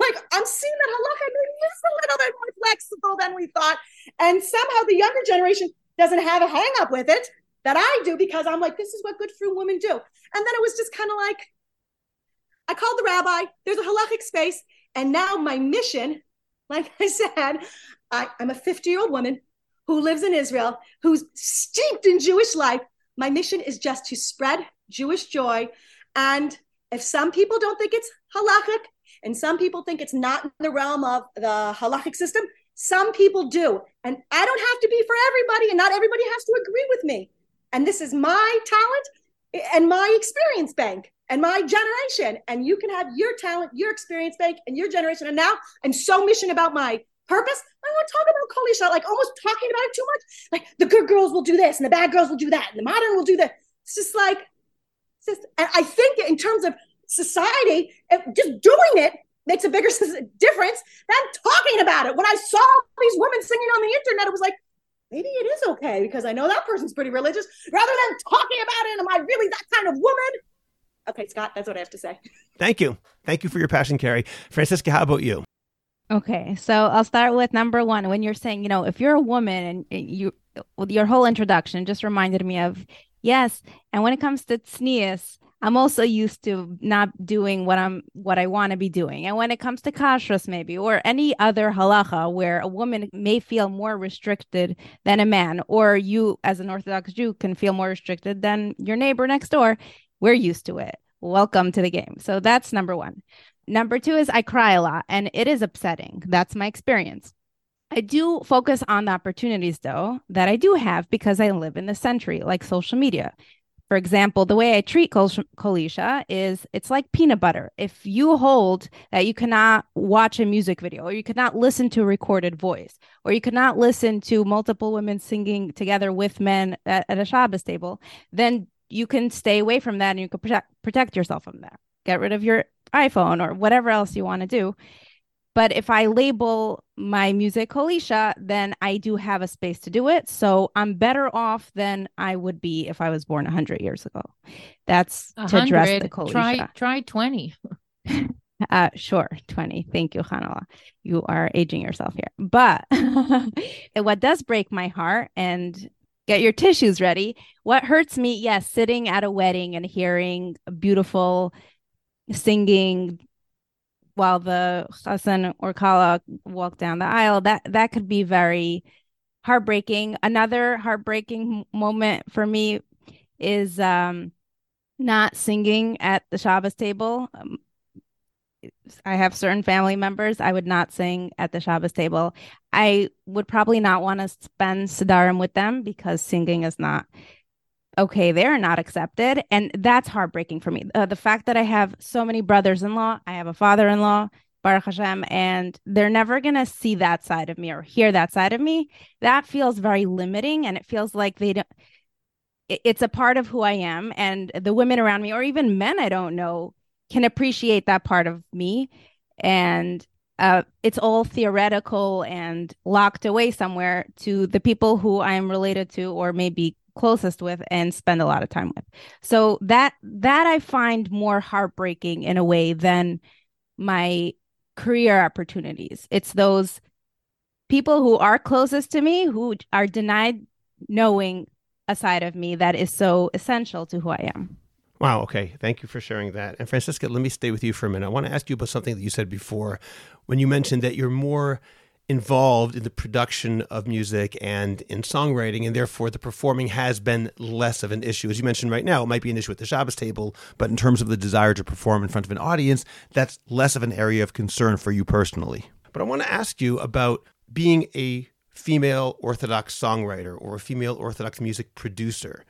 Like I'm seeing that halacha is a little bit more flexible than we thought. And somehow the younger generation doesn't have a hang up with it that I do because I'm like, this is what good frum women do. And then it was just kind of like, I called the rabbi, there's a halachic space. And now my mission, like I said, I, I'm a 50 year old woman who lives in Israel, who's steeped in Jewish life. My mission is just to spread Jewish joy. And if some people don't think it's halachic, and some people think it's not in the realm of the halachic system. Some people do. And I don't have to be for everybody, and not everybody has to agree with me. And this is my talent and my experience bank and my generation. And you can have your talent, your experience bank, and your generation. And now I'm so mission about my purpose. I want to talk about Kol Isha, like almost talking about it too much. Like the good girls will do this, and the bad girls will do that, and the modern will do that. It's just like, it's just, and I think in terms of society, just doing it makes a bigger (laughs) difference than talking about it. When I saw these women singing on the internet, it was like, maybe it is okay because I know that person's pretty religious rather than talking about it. Am I really that kind of woman? Okay, Scott, that's what I have to say. Thank you. Thank you for your passion, Kerry. Franciska, how about you? Okay, so I'll start with number one. When you're saying, you know, if you're a woman and you, your whole introduction just reminded me of, yes. And when it comes to tznius, I'm also used to not doing what I'm what I want to be doing. And when it comes to kashrus, maybe or any other halacha where a woman may feel more restricted than a man, or you as an Orthodox Jew can feel more restricted than your neighbor next door, we're used to it. Welcome to the game. So that's number one. Number two is I cry a lot and it is upsetting. That's my experience. I do focus on the opportunities though that I do have because I live in the century, like social media. For example, the way I treat Kol Isha is it's like peanut butter. If you hold that you cannot watch a music video or you cannot listen to a recorded voice or you cannot listen to multiple women singing together with men at, at a Shabbos table, then you can stay away from that and you can protect, protect yourself from that. Get rid of your iPhone or whatever else you want to do. But if I label my music Kol Isha, then I do have a space to do it. So I'm better off than I would be if I was born 100 years ago. That's to address the Kol Isha. Try, try 20. (laughs) Uh, sure, 20. Thank you, Chanale. You are aging yourself here. But (laughs) what does break my heart, and get your tissues ready, what hurts me, yes, sitting at a wedding and hearing beautiful singing while the chassan or kala walk down the aisle that that could be very heartbreaking another heartbreaking moment for me is um not singing at the Shabbos table. Um, I have certain family members I would not sing at the Shabbos table. I would probably not want to spend Sedarim with them because singing is not okay they're not accepted. And that's heartbreaking for me. Uh, the fact that i have so many brothers-in-law i have a father-in-law baruch hashem and they're never going to see that side of me or hear that side of me that feels very limiting. And it feels like they don't it's a part of who i am. And the women around me or even men i don't know can appreciate that part of me. And uh, it's all theoretical and locked away somewhere to the people who I am related to or maybe closest with and spend a lot of time with. So that that I find more heartbreaking in a way than my career opportunities. It's those people who are closest to me who are denied knowing a side of me that is so essential to who I am. Wow. Okay. Thank you for sharing that. And Franciska, let me stay with you for a minute. I want to ask you about something that you said before when you mentioned that you're more involved in the production of music and in songwriting, and therefore the performing has been less of an issue. As you mentioned right now, it might be an issue at the Shabbos table, but in terms of the desire to perform in front of an audience, that's less of an area of concern for you personally. But I want to ask you about being a female Orthodox songwriter or a female Orthodox music producer.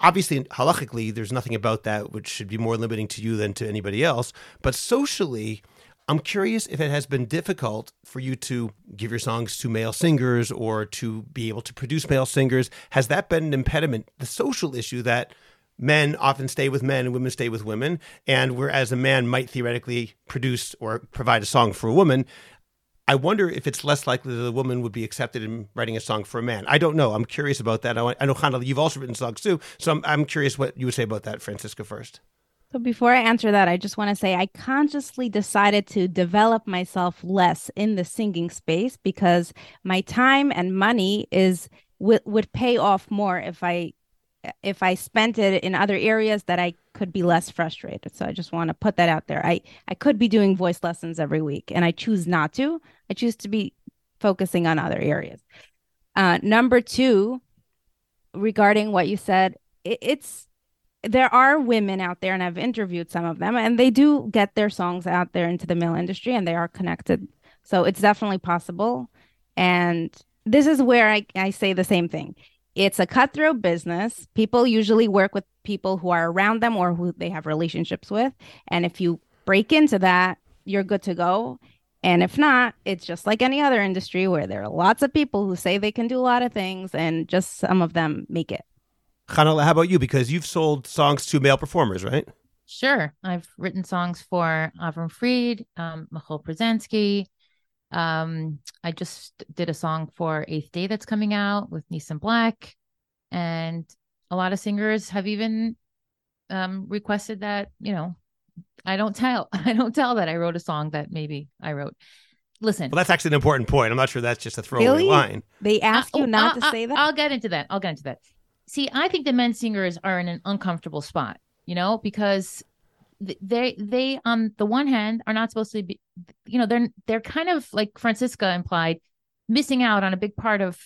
Obviously, halachically, there's nothing about that which should be more limiting to you than to anybody else. But socially, I'm curious if it has been difficult for you to give your songs to male singers or to be able to produce male singers. Has that been an impediment? The social issue that men often stay with men and women stay with women, and whereas a man might theoretically produce or provide a song for a woman, I wonder if it's less likely that a woman would be accepted in writing a song for a man. I don't know. I'm curious about that. I know, Hannah, you've also written songs too. So I'm, I'm curious what you would say about that, Franciska, first. So before I answer that, I just want to say I consciously decided to develop myself less in the singing space because my time and money is would would pay off more if I if I spent it in other areas that I could be less frustrated. So I just want to put that out there. I I could be doing voice lessons every week and I choose not to. I choose to be focusing on other areas. Uh, number 2 regarding what you said, it, it's there are women out there, and I've interviewed some of them, and they do get their songs out there into the male industry and they are connected. So it's definitely possible. And this is where I, I say the same thing. it's a cutthroat business. People usually work with people who are around them or who they have relationships with. And if you break into that, you're good to go. And if not, it's just like any other industry where there are lots of people who say they can do a lot of things and just some of them make it. Chana, how about you? Because you've sold songs to male performers, right? Sure. I've written songs for Avram Fried, um, Michoel Pruzansky, um, I just did a song for Eighth Day that's coming out with Nissim Black, and a lot of singers have even um, requested that you know I don't tell (laughs) I don't tell that I wrote a song that maybe I wrote. Listen, well, that's actually an important point. I'm not sure that's just a throwaway really? line. They ask you not I'll, to say that. I'll get into that. I'll get into that. See, I think the men singers are in an uncomfortable spot, you know, because they they on the one hand are not supposed to be you know they're they're kind of like franciska implied missing out on a big part of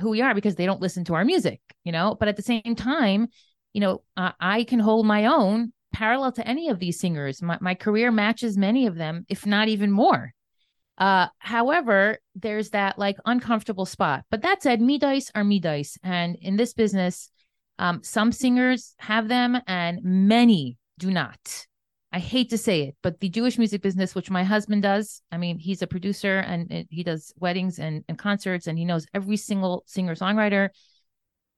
who we are because they don't listen to our music you know? But at the same time you know i can hold my own parallel to any of these singers. My, my career matches many of them if not even more uh however there's that like uncomfortable spot but that said middos are middos and in this business um some singers have them and many do not I hate to say it, but the Jewish music business, which my husband does, I mean, he's a producer and he does weddings and, and concerts and he knows every single singer songwriter.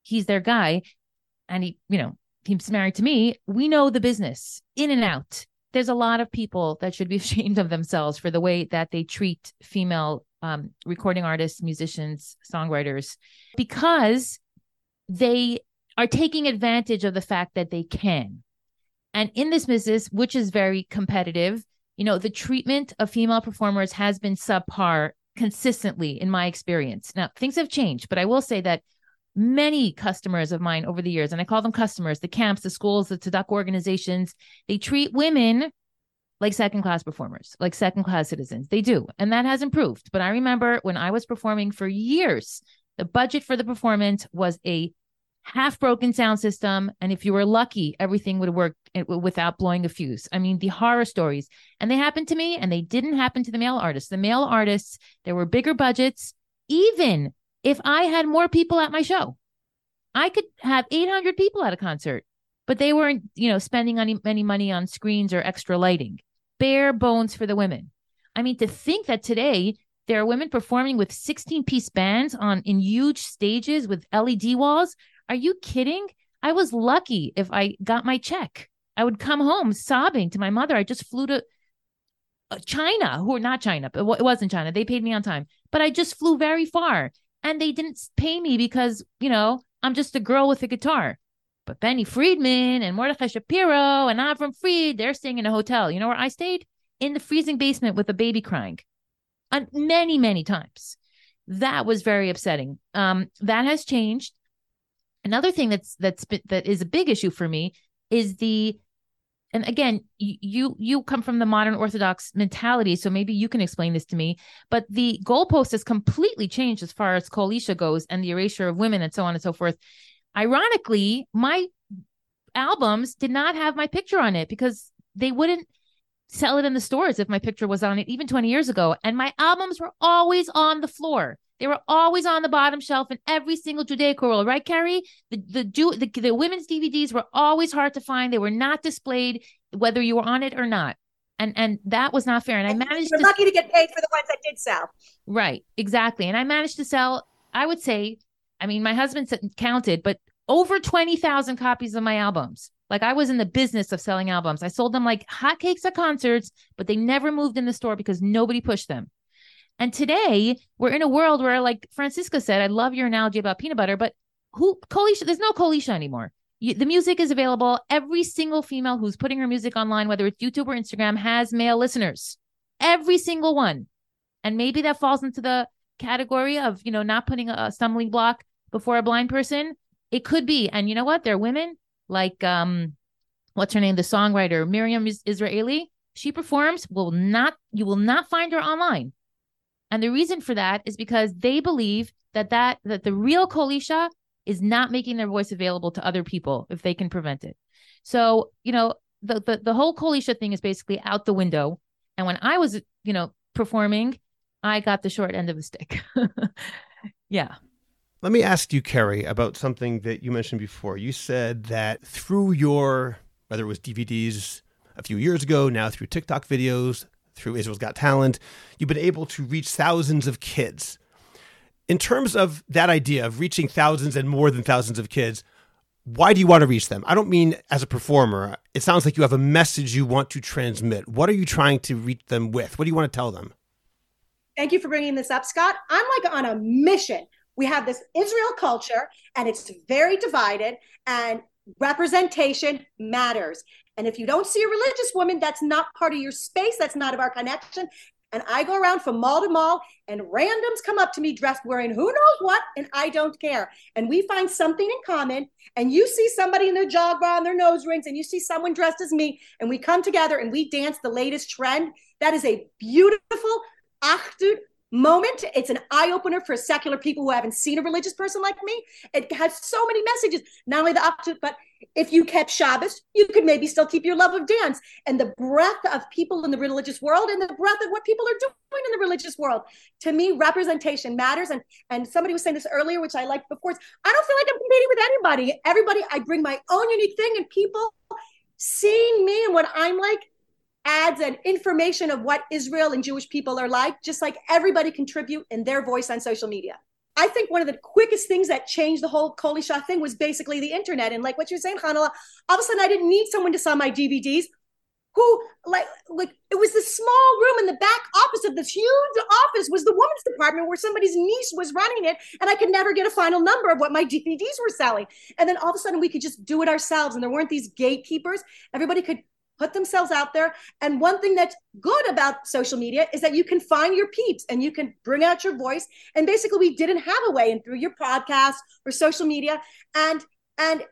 He's their guy. And he, you know, he's married to me. We know the business in and out. There's a lot of people that should be (laughs) ashamed of themselves for the way that they treat female um, recording artists, musicians, songwriters, because they are taking advantage of the fact that they can and in this business, which is very competitive, you know, the treatment of female performers has been subpar consistently in my experience. Now, things have changed, but I will say that many customers of mine over the years, and I call them customers, the camps, the schools, the tzedakah organizations, they treat women like second class performers, like second class citizens. They do. And that has improved. But I remember when I was performing for years, the budget for the performance was a half broken sound system. And if you were lucky, everything would work eh, without blowing a fuse. I mean, the horror stories, and they happened to me, and they didn't happen to the male artists. The male artists, there were bigger budgets. Even if I had more people at my show, I could have 800 people at a concert, but they weren't, you know, spending any, any money on screens or extra lighting. Bare bones for the women. I mean, to think that today there are women performing with 16 piece bands on in huge stages with LED walls are you kidding? I was lucky if I got my check. I would come home sobbing to my mother. I just flew to uh, China, who are not China, but it wasn't China. They paid me on time, but I just flew very far and they didn't pay me because, you know, I'm just a girl with a guitar. But Benny Friedman and Mordechai Shapiro and Avram Fried, they're staying in a hotel. You know where I stayed? In the freezing basement with a baby crying. And many, many times. That was very upsetting. Um, that has changed. Another thing that's that's that is a big issue for me is the and again you you come from the modern orthodox mentality so maybe you can explain this to me but the goalpost has completely changed as far as kol isha goes and the erasure of women and so on and so forth. Ironically my albums did not have my picture on it because they wouldn't sell it in the stores if my picture was on it even 20 years ago and my albums were always on the floor they were always on the bottom shelf in every single Judaica roll, right, Kerry? The the, Jew, the the women's DVDs were always hard to find. They were not displayed whether you were on it or not, and and that was not fair. And I managed. You're to, lucky to get paid for the ones that did sell. Right, exactly. And I managed to sell. I would say, I mean, my husband counted, but over twenty thousand copies of my albums. Like I was in the business of selling albums. I sold them like hotcakes at concerts, but they never moved in the store because nobody pushed them. And today we're in a world where, like Franciska said, I love your analogy about peanut butter, but who Kol Isha, there's no Kol Isha anymore. You, the music is available. Every single female who's putting her music online, whether it's YouTube or Instagram, has male listeners. Every single one. And maybe that falls into the category of, you know, not putting a stumbling block before a blind person. It could be. And you know what? They're women like um what's her name? The songwriter, Miriam Israeli. She performs, will not you will not find her online. And the reason for that is because they believe that that that the real Kol Isha is not making their voice available to other people if they can prevent it. So, you know, the the, the whole Kol Isha thing is basically out the window. And when I was, you know, performing, I got the short end of the stick. (laughs) yeah. Let me ask you, Kerry, about something that you mentioned before. You said that through your, whether it was DVDs a few years ago, now through TikTok videos, through Israel's Got Talent, you've been able to reach thousands of kids. In terms of that idea of reaching thousands and more than thousands of kids, why do you want to reach them? I don't mean as a performer. It sounds like you have a message you want to transmit. What are you trying to reach them with? What do you want to tell them? Thank you for bringing this up, Scott. I'm like on a mission. We have this Israel culture and it's very divided, and representation matters. And if you don't see a religious woman, that's not part of your space, that's not of our connection. And I go around from mall to mall, and randoms come up to me dressed wearing who knows what, and I don't care. And we find something in common. And you see somebody in their jog bra and their nose rings, and you see someone dressed as me, and we come together and we dance the latest trend. That is a beautiful achdut moment. It's an eye opener for secular people who haven't seen a religious person like me. It has so many messages, not only the achdut, but if you kept Shabbos, you could maybe still keep your love of dance and the breadth of people in the religious world and the breadth of what people are doing in the religious world. To me, representation matters. And and somebody was saying this earlier, which I liked before. I don't feel like I'm competing with anybody. Everybody, I bring my own unique thing, and people seeing me and what I'm like adds an information of what Israel and Jewish people are like, just like everybody contribute in their voice on social media. I think one of the quickest things that changed the whole Kol Isha thing was basically the internet. And like what you're saying, Chanale, all of a sudden I didn't need someone to sell my DVDs. Who like like it was this small room in the back office of this huge office was the women's department where somebody's niece was running it, and I could never get a final number of what my (laughs) DVDs were selling. And then all of a sudden we could just do it ourselves, and there weren't these gatekeepers. Everybody could put themselves out there. And one thing that's good about social media is that you can find your peeps and you can bring out your voice. And basically, we didn't have a way, and through your podcast or social media, and and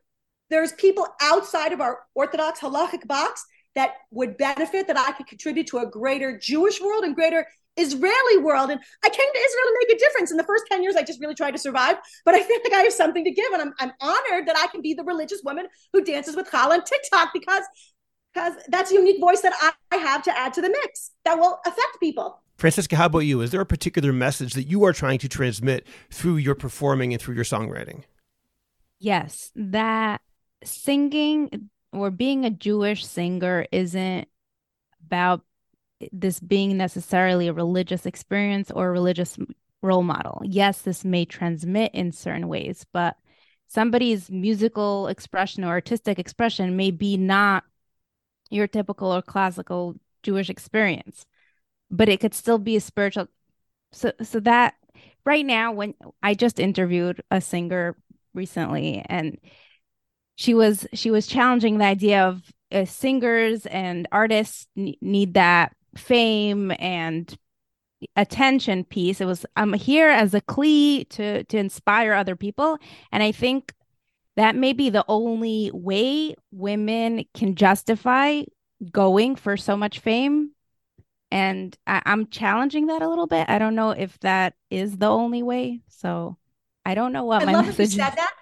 there's people outside of our Orthodox halachic box that would benefit that I could contribute to a greater Jewish world and greater Israeli world. And I came to Israel to make a difference. In the first 10 years, I just really tried to survive. But I feel like I have something to give. And I'm, I'm honored that I can be the religious woman who dances with Challah on TikTok because because that's a unique voice that I have to add to the mix that will affect people. Franciska, how about you? Is there a particular message that you are trying to transmit through your performing and through your songwriting? Yes, that singing or being a Jewish singer isn't about this being necessarily a religious experience or a religious role model. Yes, this may transmit in certain ways, but somebody's musical expression or artistic expression may be not your typical or classical Jewish experience, but it could still be a spiritual. So, so that right now, when I just interviewed a singer recently, and she was she was challenging the idea of uh, singers and artists n- need that fame and attention piece. It was I'm here as a kli to to inspire other people, and I think that may be the only way women can justify going for so much fame. And I- am challenging that a little bit. I don't know if that is the only way. So I don't know what I my love message that you said that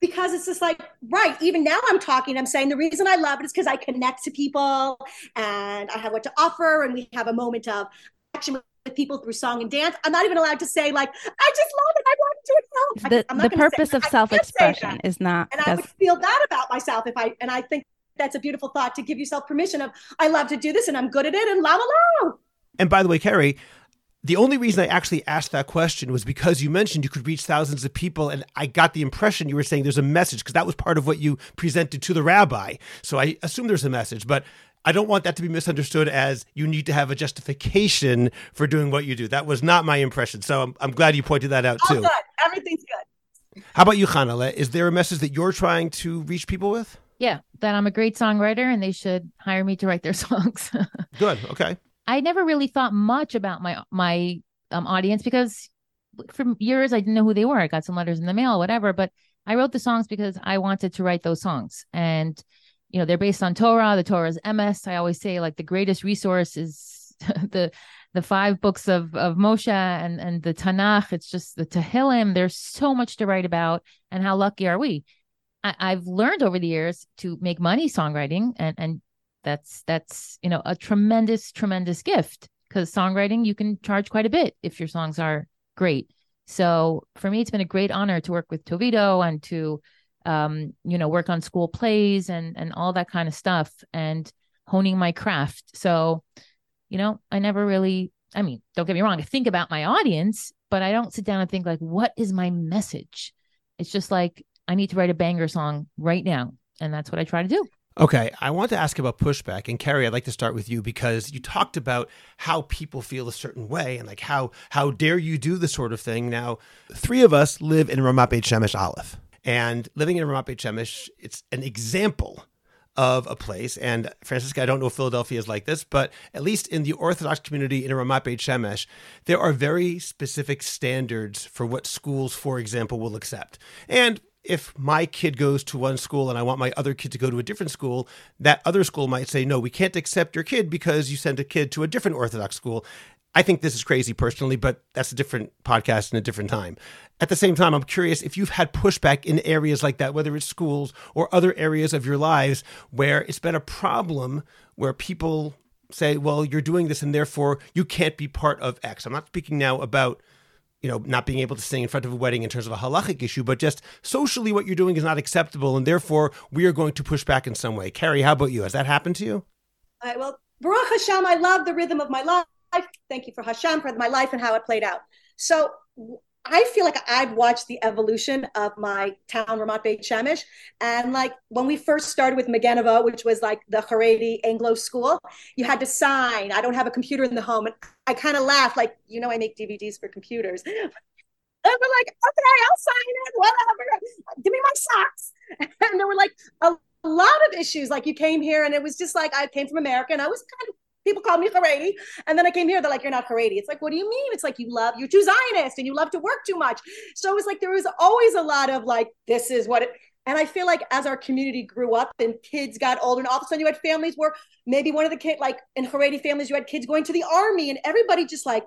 because it's just like right even now i'm talking i'm saying the reason i love it is because i connect to people and i have what to offer and we have a moment of action with people through song and dance. I'm not even allowed to say like I just love it. I want to do it now. The, the purpose of self-expression is not. And I would feel bad about myself if I and I think that's a beautiful thought to give yourself permission of I love to do this and I'm good at it and la la la. And by the way, Kerry, the only reason I actually asked that question was because you mentioned you could reach thousands of people, and I got the impression you were saying there's a message because that was part of what you presented to the rabbi. So I assume there's a message, but I don't want that to be misunderstood as you need to have a justification for doing what you do. That was not my impression. So I'm, I'm glad you pointed that out All too. Good. Everything's good. How about you, Chanale? Is there a message that you're trying to reach people with? Yeah, that I'm a great songwriter and they should hire me to write their (laughs) songs. Good. Okay. I never really thought much about my my um, audience because for years I didn't know who they were. I got some letters in the mail, whatever, but I wrote the songs because I wanted to write those songs. And you know they're based on torah. The torah is emes. I always say like the greatest resource is (laughs) the the five books of of moshe and and the tanakh. It's just the tehillim. There's so much to write about. And how lucky are we? I, i've learned over the years to make money songwriting. And and that's that's you know a tremendous tremendous gift. Because songwriting you can charge quite a bit if your songs are great. So for me, it's been a great honor to work with Toveedo and to, um, you know, work on school plays and and all that kind of stuff and honing my craft. So, you know, I never really. I mean, don't get me wrong. I think about my audience, but I don't sit down and think like, what is my message? It's just like I need to write a banger song right now, and that's what I try to do. Okay, I want to ask about pushback. And Kerry, I'd like to start with you because you talked about how people feel a certain way and like how how dare you do this sort of thing. Now, three of us live in Ramat Beit Shemesh Aleph. And living in Ramat Beit Shemesh, it's an example of a place. And Franciska, I don't know if Philadelphia is like this, but at least in the Orthodox community in Ramat Beit Shemesh, there are very specific standards for what schools, for example, will accept. And if my kid goes to one school and I want my other kid to go to a different school, that other school might say, no, we can't accept your kid because you sent a kid to a different Orthodox school. I think this is crazy personally, but that's a different podcast and a different time. At the same time, I'm curious if you've had pushback in areas like that, whether it's schools or other areas of your lives where it's been a problem where people say, well, you're doing this and therefore you can't be part of X. I'm not speaking now about you know, not being able to sing in front of a wedding in terms of a halachic issue, but just socially what you're doing is not acceptable, and therefore we are going to push back in some way. Kerry, how about you? Has that happened to you? All right, well, Baruch Hashem, I love the rhythm of my life. Thank you for Hashem for my life and how it played out. So I feel like I've watched the evolution of my town, Ramat Beit Shemesh. And like when we first started with Magenavo, which was like the Haredi Anglo school, you had to sign. I don't have a computer in the home. And I kind of laugh, like, you know, I make DVDs for computers. (laughs) And we're like, okay, I'll sign it, whatever. Give me my socks. (laughs) And there were like a lot of issues. Like you came here and it was just like I came from America and I was kind of people call me Haredi. And then I came here, they're like, you're not Haredi. It's like, what do you mean? It's like you love, you're too Zionist and you love to work too much. So it was like there was always a lot of like, this is what it and I feel like as our community grew up and kids got older, and all of a sudden you had families where maybe one of the kids, like in Haredi families, you had kids going to the army, and everybody just like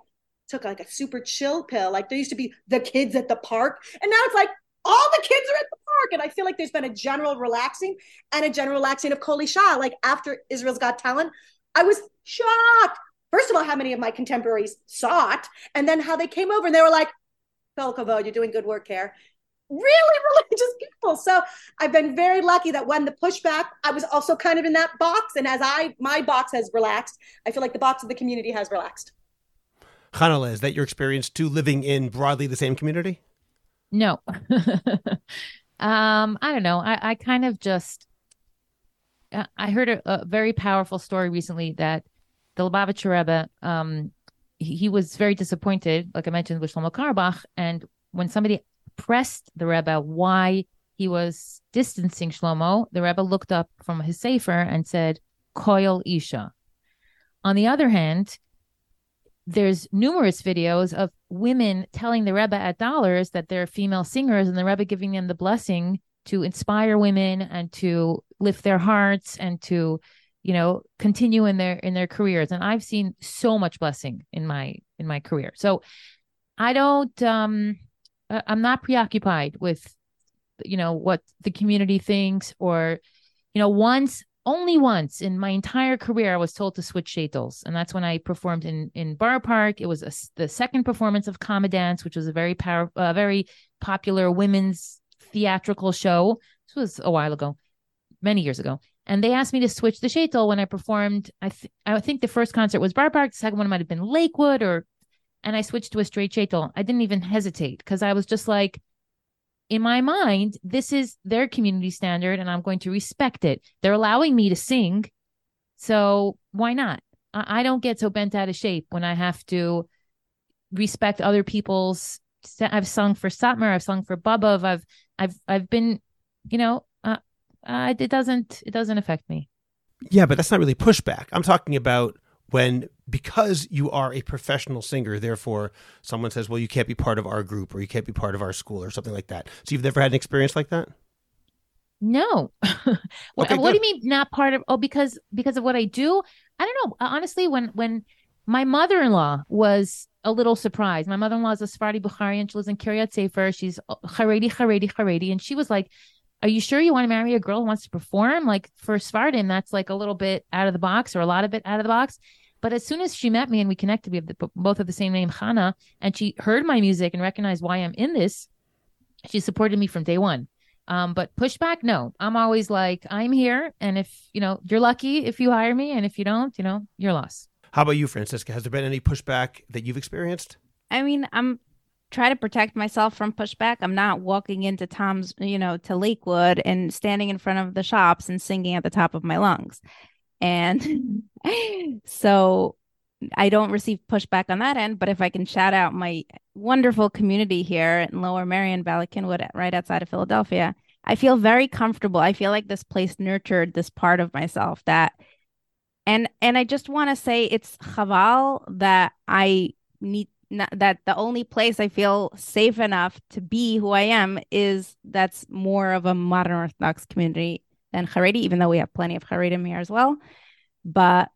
took like a super chill pill. Like there used to be the kids at the park, and now it's like all the kids are at the park. And I feel like there's been a general relaxing and a general relaxing of Kol Isha. Like after Israel's Got Talent, I was shocked. First of all, how many of my contemporaries saw it, and then how they came over and they were like, Kol you're doing good work here. Really (laughs) religious people. So I've been very lucky that when the pushback, I was also kind of in that box. And as I, my box has relaxed, I feel like the box of the community has relaxed. Chanale, is that your experience too, living in broadly the same community? No. (laughs) um, I don't know. I, I kind of just I heard a, a, very powerful story recently that the Lubavitcher Rebbe, um, he, he, was very disappointed, like I mentioned with Shlomo Carlebach, and when somebody pressed the Rebbe why he was distancing Shlomo, the Rebbe looked up from his sefer and said, "Kol Isha." On the other hand, there's numerous videos of women telling the Rebbe at dollars that they're female singers, and the Rebbe giving them the blessing to inspire women and to lift their hearts and to you know continue in their in their careers and i've seen so much blessing in my in my career so i don't um i'm not preoccupied with you know what the community thinks or you know once only once in my entire career i was told to switch shaitels and that's when i performed in in Borough Park it was a, the second performance of comedy Dance which was a very power uh, very popular women's theatrical show. This was a while ago, many years ago. And they asked me to switch the shaitel when I performed. I th- I think the first concert was Borough Park. The second one might have been Lakewood, or and I switched to a straight shaitel. I didn't even hesitate because I was just like, in my mind, this is their community standard, and I'm going to respect it. They're allowing me to sing, so why not? I, I don't get so bent out of shape when I have to respect other people's. I've sung for Satmar, I've sung for Bubba, I've I've I've been, you know, uh, uh, it doesn't it doesn't affect me. Yeah, but that's not really pushback. I'm talking about when because you are a professional singer, therefore someone says, "Well, you can't be part of our group or you can't be part of our school or something like that." So you've never had an experience like that? No. (laughs) what, okay, what do you mean not part of? Oh, because because of what I do? I don't know. Honestly, when when my mother-in-law was a little surprised. My mother-in-law is a Sephardi Bukharian. She lives in Kiryat Sefer. She's Haredi, Haredi, Haredi. And she was like, are you sure you want to marry a girl who wants to perform? Like for Sephardim, that's like a little bit out of the box or a lot of it out of the box. But as soon as she met me and we connected, we have the, both of the same name, Hannah, and she heard my music and recognized why I'm in this. She supported me from day one. Um, but pushback, no. I'm always like, I'm here, and if you know, you're lucky if you hire me, and if you don't, you know, you're lost. How about you, Franciska? Has there been any pushback that you've experienced? I mean, I'm try to protect myself from pushback. I'm not walking into Tom's, you know, to Lakewood and standing in front of the shops and singing at the top of my lungs. And (laughs) so I don't receive pushback on that end. But if I can shout out my wonderful community here in Lower Merion, Bala Cynwyd, right outside of Philadelphia, I feel very comfortable. I feel like this place nurtured this part of myself that and and I just want to say it's chaval that I need not, that the only place I feel safe enough to be who I am is that's more of a modern Orthodox community than Haredi, even though we have plenty of Haredim here as well. But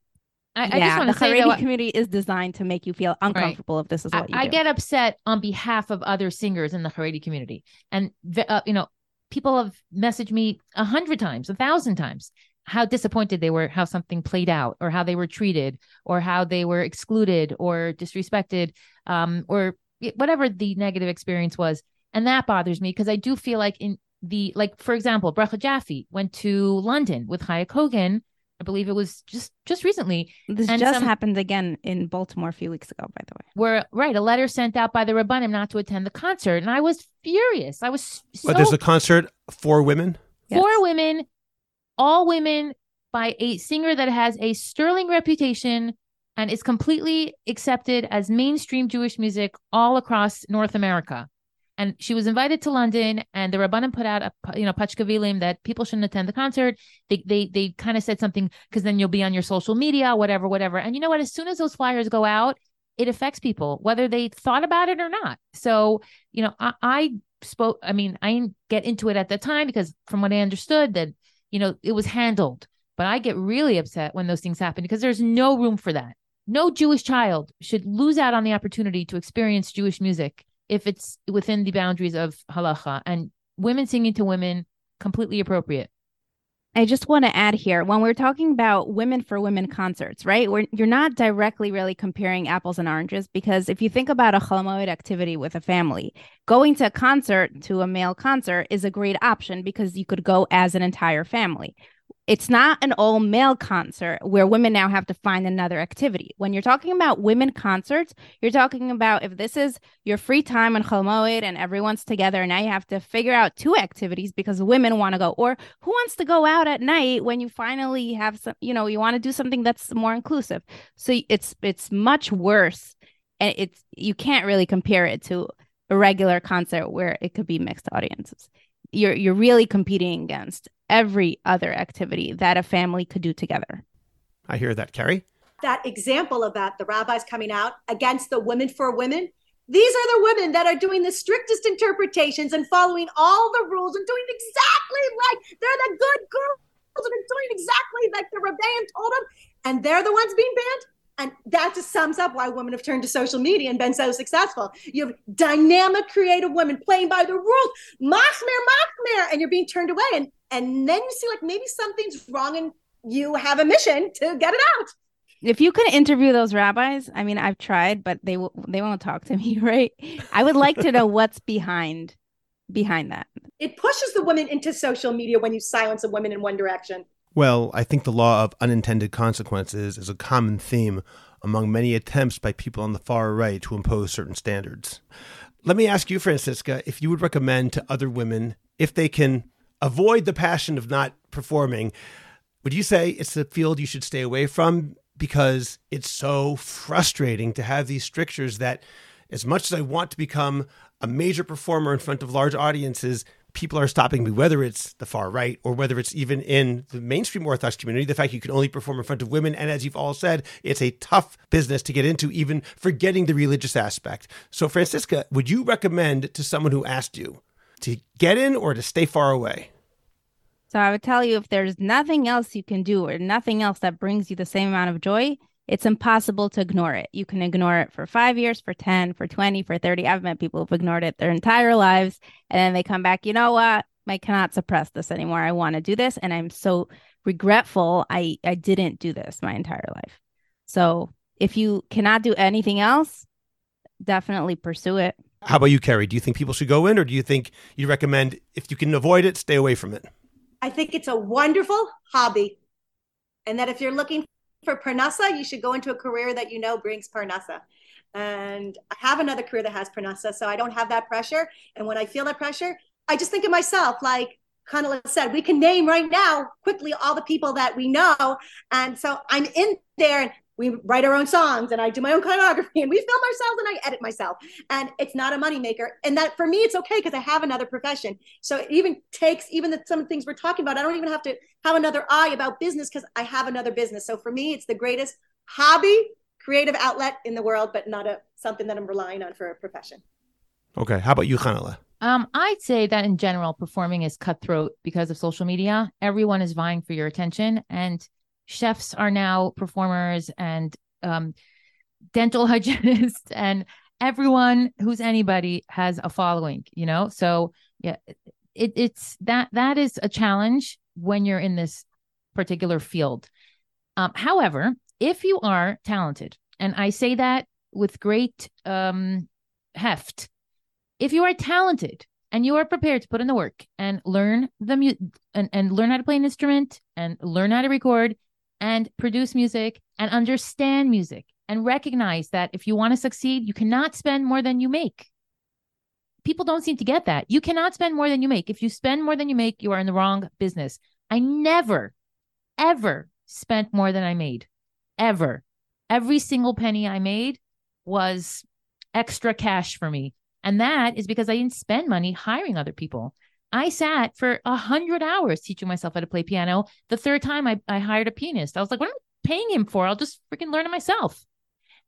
I, yeah, I just want the to say Haredi that community is designed to make you feel uncomfortable if this is I, what you I do. get upset on behalf of other singers in the Haredi community, and the- uh, you know, people have messaged me a hundred times, a thousand times, how disappointed they were, how something played out, or how they were treated, or how they were excluded or disrespected, um, or whatever the negative experience was, and that bothers me because I do feel like in the like, for example, Bracha Jaffe went to London with Chaya Kogan. I believe it was just just recently this and just some- happened again in Baltimore a few weeks ago, by the way. where right a letter sent out by the rabbanim not to attend the concert and i was furious i was so But there's a concert for women. four Yes. women all women by a singer that has a sterling reputation and is completely accepted as mainstream jewish music all across north america and she was invited to London, and the Rabbanim put out a you know pashkevilim that people shouldn't attend the concert. They they they kind of said something because then you'll be on your social media, whatever, whatever. And you know what? As soon as those flyers go out, it affects people whether they thought about it or not. So you know, I, I spoke. I mean, I didn't get into it at the time because from what I understood that you know it was handled. But I get really upset when those things happen because there's no room for that. No Jewish child should lose out on the opportunity to experience Jewish music if it's within the boundaries of halacha and women singing to women completely appropriate. I just want to add here when we're talking about women for women concerts, right? We're, you're not directly really comparing apples and oranges because if you think about a Chol Hamoed activity with a family, going to a concert to a male concert is a great option because you could go as an entire family. It's not an all male concert where women now have to find another activity. When you're talking about women concerts, you're talking about if this is your free time on Chol Hamoed and everyone's together, and now you have to figure out two activities because women want to go, or who wants to go out at night when you finally have some, you know, you want to do something that's more inclusive. So it's it's much worse, and it's you can't really compare it to a regular concert where it could be mixed audiences. You're you're really competing against every other activity that a family could do together. I hear that, Kerry. that example of that, the rabbis coming out against the women for women. These are the women that are doing the strictest interpretations and following all the rules and doing exactly like they're the good girls and are doing exactly like the rebellion told them. And they're the ones being banned. And that just sums up why women have turned to social media and been so successful. You have dynamic, creative women playing by the rules, machmir, machmir, and you're being turned away. And and then you see like maybe something's wrong and you have a mission to get it out. If you could interview those rabbis, I mean, I've tried, but they w- they won't talk to me, (laughs) right? I would like to know (laughs) what's behind behind that. it pushes the women into social media when you silence a women in one direction. Well, I think the law of unintended consequences is a common theme among many attempts by people on the far right to impose certain standards. Let me ask you, Franciska, if you would recommend to other women, if they can avoid the passion of not performing, would you say it's a field you should stay away from because it's so frustrating to have these strictures that, as much as I want to become a major performer in front of large audiences, people are stopping me, whether it's the far right or whether it's even in the mainstream Orthodox community. The fact you can only perform in front of women, and as you've all said, it's a tough business to get into, even forgetting the religious aspect. So, Franciska, would you recommend to someone who asked you to get in or to stay far away? So I would tell you if there's nothing else you can do or nothing else that brings you the same amount of joy, it's impossible to ignore it. You can ignore it for five years, for 10, for 20, for 30. I've met people who've ignored it their entire lives. And then they come back, you know what? I cannot suppress this anymore. I want to do this. And I'm so regretful I, I didn't do this my entire life. So if you cannot do anything else, definitely pursue it. How about you, Kerry? Do you think people should go in, or do you think you recommend if you can avoid it, stay away from it? I think it's a wonderful hobby. And that if you're looking for Parnassa, you should go into a career that you know brings Parnassa. And I have another career that has Parnassa, so I don't have that pressure. And when I feel that pressure, I just think of myself like Chanale said, we can name right now quickly all the people that we know. And so I'm in there and we write our own songs and I do my own choreography and we film ourselves and I edit myself. And it's not a moneymaker. And that for me, it's okay because I have another profession. So it even takes, even the, some things we're talking about, I don't even have to have another eye about business because I have another business. So for me, it's the greatest hobby, creative outlet in the world, but not a something that I'm relying on for a profession. Okay. How about you, Chanale? Um, I'd say that in general, performing is cutthroat because of social media. Everyone is vying for your attention, and chefs are now performers and um, dental (laughs) hygienists and everyone who's anybody has a following you know? So yeah it, it's that that is a challenge when you're in this particular field. Um, however if you are talented and i say that with great um, heft if you are talented and you are prepared to put in the work and learn the mu- and, and learn how to play an instrument and learn how to record and produce music and understand music and recognize that if you want to succeed, you cannot spend more than you make. People don't seem to get that. You cannot spend more than you make. If you spend more than you make, you are in the wrong business. I never, ever spent more than I made. Ever. Every single penny I made was extra cash for me. And that is because I didn't spend money hiring other people. I sat for a hundred hours teaching myself how to play piano. The third time I, I hired a pianist. I was like, what am I paying him for? I'll just freaking learn it myself.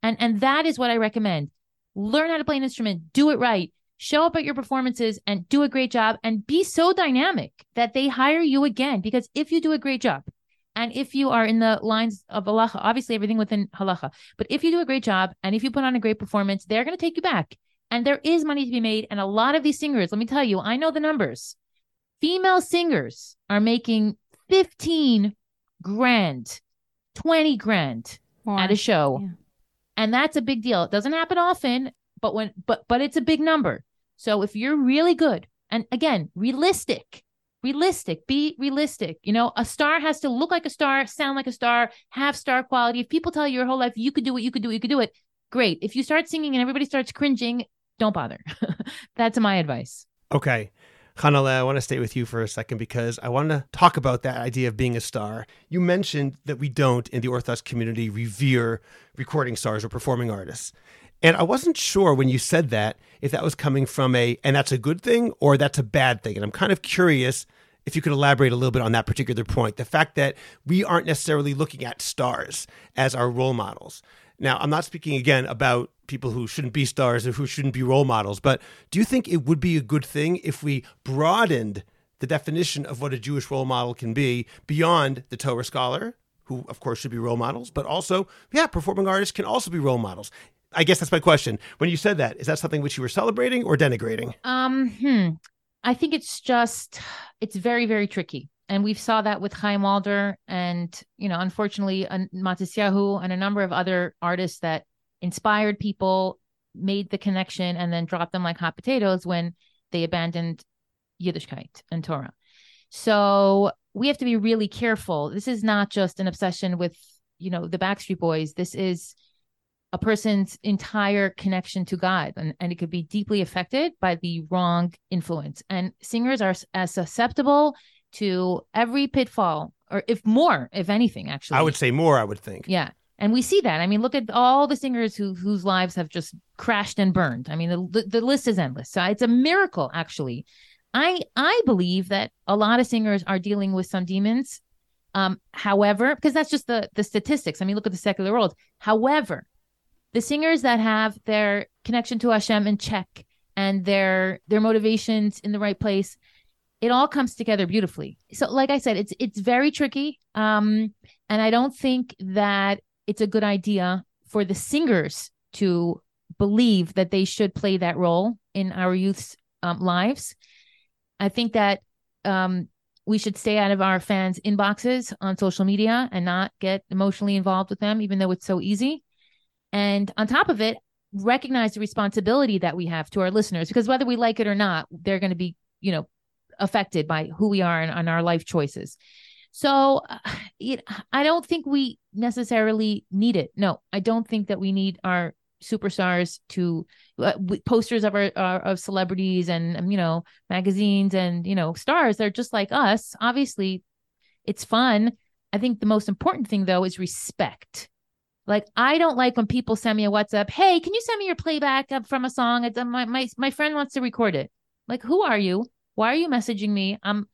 And and that is what I recommend. Learn how to play an instrument, do it right, show up at your performances and do a great job and be so dynamic that they hire you again. Because if you do a great job, and if you are in the lines of halacha, obviously everything within halacha, but if you do a great job and if you put on a great performance, they're going to take you back. And there is money to be made. And a lot of these singers, let me tell you, I know the numbers. Female singers are making 15 grand, 20 grand wow. at a show. Yeah. And that's a big deal. It doesn't happen often, but when but but it's a big number. So if you're really good, and again, realistic, realistic, be realistic. You know, a star has to look like a star, sound like a star, have star quality. If people tell you your whole life you could do it, you could do it, you could do it, great. If you start singing and everybody starts cringing, don't bother. (laughs) That's my advice. Okay. Chanale, I want to stay with you for a second because I want to talk about that idea of being a star. You mentioned that we don't, in the Orthodox community, revere recording stars or performing artists. And I wasn't sure when you said that if that was coming from a, and that's a good thing or that's a bad thing. And I'm kind of curious if you could elaborate a little bit on that particular point the fact that we aren't necessarily looking at stars as our role models. Now, I'm not speaking again about people who shouldn't be stars or who shouldn't be role models, but do you think it would be a good thing if we broadened the definition of what a Jewish role model can be beyond the Torah scholar, who of course should be role models, but also, yeah, performing artists can also be role models. I guess that's my question. When you said that, is that something which you were celebrating or denigrating? Um, hmm. I think it's just it's very very tricky and we saw that with Chaim Walder and you know unfortunately uh, Matisyahu and a number of other artists that inspired people made the connection and then dropped them like hot potatoes when they abandoned Yiddishkeit and Torah. So we have to be really careful. This is not just an obsession with you know the Backstreet Boys. This is a person's entire connection to God, and, and it could be deeply affected by the wrong influence. And singers are as susceptible to every pitfall, or if more, if anything, actually. I would say more, I would think. Yeah. And we see that. I mean, look at all the singers who whose lives have just crashed and burned. I mean, the, the list is endless. So it's a miracle, actually. I I believe that a lot of singers are dealing with some demons. Um, however, because that's just the the statistics. I mean, look at the secular world. However, the singers that have their connection to Hashem in check and their their motivations in the right place, it all comes together beautifully. So like I said, it's it's very tricky. Um and I don't think that it's a good idea for the singers to believe that they should play that role in our youth's um, lives. I think that um, we should stay out of our fans' inboxes on social media and not get emotionally involved with them, even though it's so easy. And on top of it, recognize the responsibility that we have to our listeners because whether we like it or not, they're going to be, you know, affected by who we are and, and our life choices. So uh, (sighs) it, I don't think we necessarily need it. No, I don't think that we need our superstars to uh, posters of our, our, of celebrities and um, you know magazines and you know stars they're just like us obviously it's fun i think the most important thing though is respect like I don't like when people send me a WhatsApp, "Hey, can you send me your playback from a song? Uh, my my my friend wants to record it." Like, who are you? Why are you messaging me? I'm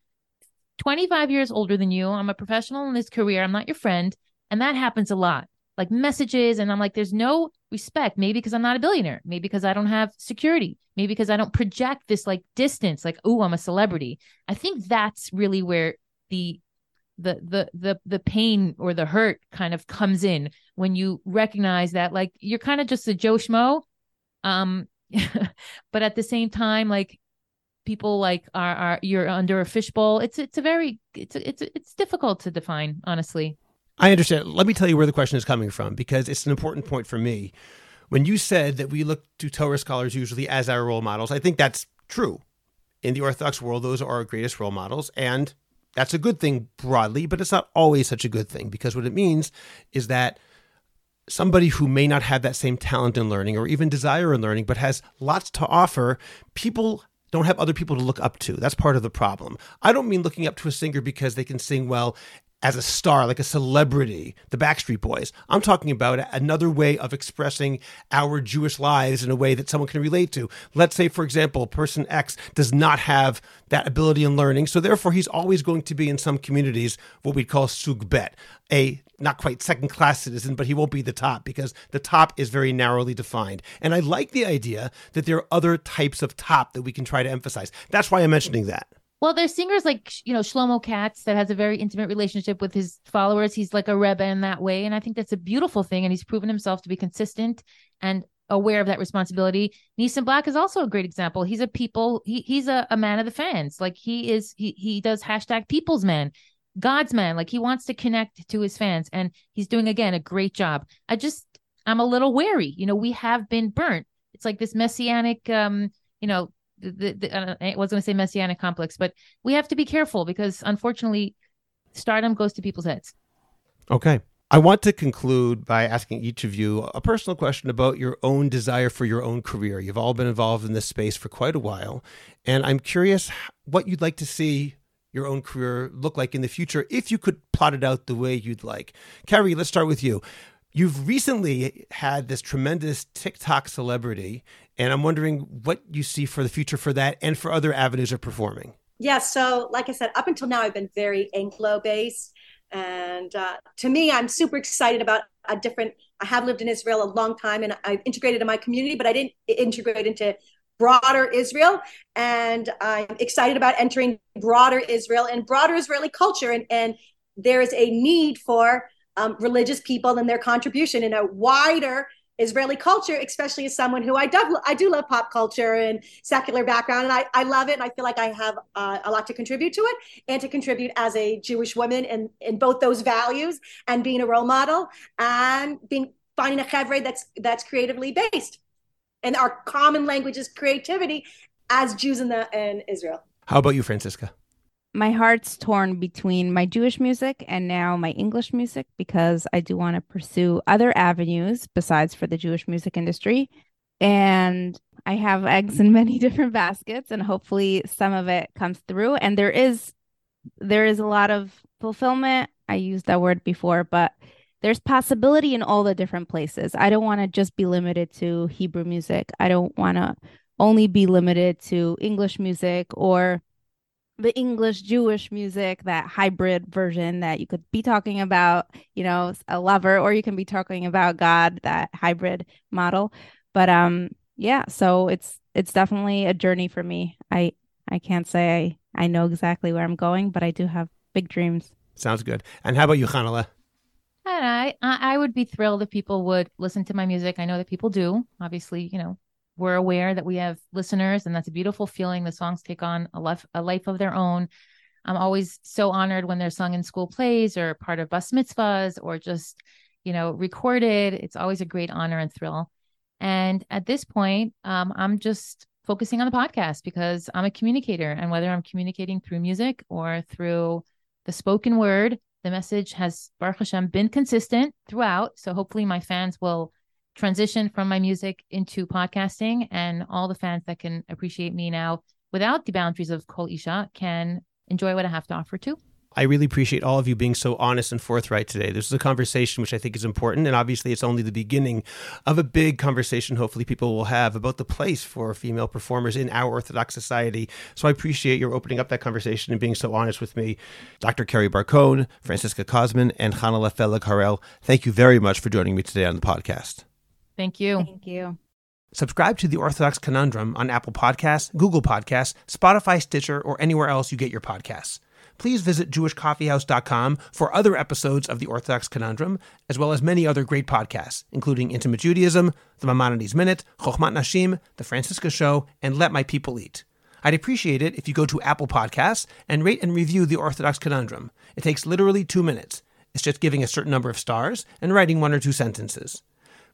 25 years older than you. I'm a professional in this career. I'm not your friend, and that happens a lot. Like messages, and I'm like, there's no respect. Maybe because I'm not a billionaire. Maybe because I don't have security. Maybe because I don't project this like distance. Like, oh, I'm a celebrity. I think that's really where the the the the the pain or the hurt kind of comes in when you recognize that like you're kind of just a Joe Schmo. Um (laughs) but at the same time, like people like are are you're under a fishbowl. It's it's a very it's it's it's difficult to define, honestly. I understand. Let me tell you where the question is coming from because it's an important point for me. When you said that we look to Torah scholars usually as our role models, I think that's true. In the Orthodox world, those are our greatest role models. And that's a good thing broadly, but it's not always such a good thing because what it means is that somebody who may not have that same talent in learning or even desire in learning, but has lots to offer, people don't have other people to look up to. That's part of the problem. I don't mean looking up to a singer because they can sing well as a star, like a celebrity, the Backstreet Boys. I'm talking about another way of expressing our Jewish lives in a way that someone can relate to. Let's say, for example, person X does not have that ability in learning, so therefore he's always going to be in some communities what we'd call sug bet, a not quite second class citizen, but he won't be the top because the top is very narrowly defined. And I like the idea that there are other types of top that we can try to emphasize. That's why I'm mentioning that. Well, there's singers like you know Shlomo Katz that has a very intimate relationship with his followers. He's like a rebbe in that way, and I think that's a beautiful thing. And he's proven himself to be consistent and aware of that responsibility. Nissim Black is also a great example. He's a people. He he's a, a man of the fans. Like he is. He he does hashtag People's Man, God's man. Like he wants to connect to his fans, and he's doing again a great job. I just I'm a little wary. You know, we have been burnt. It's like this messianic, um, you know, the, the, uh, I was going to say messianic complex, but we have to be careful because unfortunately, stardom goes to people's heads. Okay. I want to conclude by asking each of you a personal question about your own desire for your own career. You've all been involved in this space for quite a while, and I'm curious what you'd like to see your own career look like in the future if you could plot it out the way you'd like. Kerry, let's start with you. You've recently had this tremendous TikTok celebrity, and I'm wondering what you see for the future for that and for other avenues of performing. Yeah, so like I said, up until now, I've been very Anglo based. And uh, to me, I'm super excited about a different. I have lived in Israel a long time and I've integrated in my community, but I didn't integrate into broader Israel. And I'm excited about entering broader Israel and broader Israeli culture. And, and there is a need for um, religious people and their contribution in a wider Israeli culture, especially as someone who I do, I do love pop culture and secular background, and I, I love it, and I feel like I have uh, a lot to contribute to it, and to contribute as a Jewish woman in in both those values and being a role model and being finding a chevre that's that's creatively based, and our common language is creativity as Jews in the in Israel. How about you, Franciska? My heart's torn between my Jewish music and now my English music because I do want to pursue other avenues besides for the Jewish music industry. And I have eggs in (laughs) many different baskets and hopefully some of it comes through. And there is there is a lot of fulfillment. I used that word before, but there's possibility in all the different places. I don't want to just be limited to Hebrew music. I don't want to only be limited to English music or the English Jewish music, that hybrid version that you could be talking about, you know, a lover, or you can be talking about God, that hybrid model. But um, yeah, so it's it's definitely a journey for me. I I can't say I, I know exactly where I'm going, but I do have big dreams. Sounds good. And how about you, Chanale? And I I would be thrilled if people would listen to my music. I know that people do. Obviously, you know, we're aware that we have listeners and that's a beautiful feeling the songs take on a life a life of their own i'm always so honored when they're sung in school plays or part of bas mitzvahs or just you know, recorded. It's always a great honor and thrill. And at this point, um, I'm just focusing on the podcast because I'm a communicator. And whether I'm communicating through music or through the spoken word, the message has, Baruch Hashem, been consistent throughout. So hopefully my fans will transition from my music into podcasting and all the fans that can appreciate me now without the boundaries of Kol Isha can enjoy what I have to offer too. I really appreciate all of you being so honest and forthright today. This is a conversation which I think is important. And obviously, it's only the beginning of a big conversation, hopefully, people will have about the place for female performers in our Orthodox society. So I appreciate your opening up that conversation and being so honest with me. Dr. Kerry Bar-Cohn, Franciska Kosman, and Chanale Fellig-Harrel, thank you very much for joining me today on the podcast. Thank you. Thank you. Subscribe to the Orthodox Conundrum on Apple Podcasts, Google Podcasts, Spotify, Stitcher, or anywhere else you get your podcasts please visit jewishcoffeehouse.com for other episodes of the Orthodox Conundrum, as well as many other great podcasts, including Intimate Judaism, The Maimonides Minute, Chochmat Nashim, The Franciska Show, and Let My People Eat. I'd appreciate it if you go to Apple Podcasts and rate and review the Orthodox Conundrum. It takes literally two minutes. It's just giving a certain number of stars and writing one or two sentences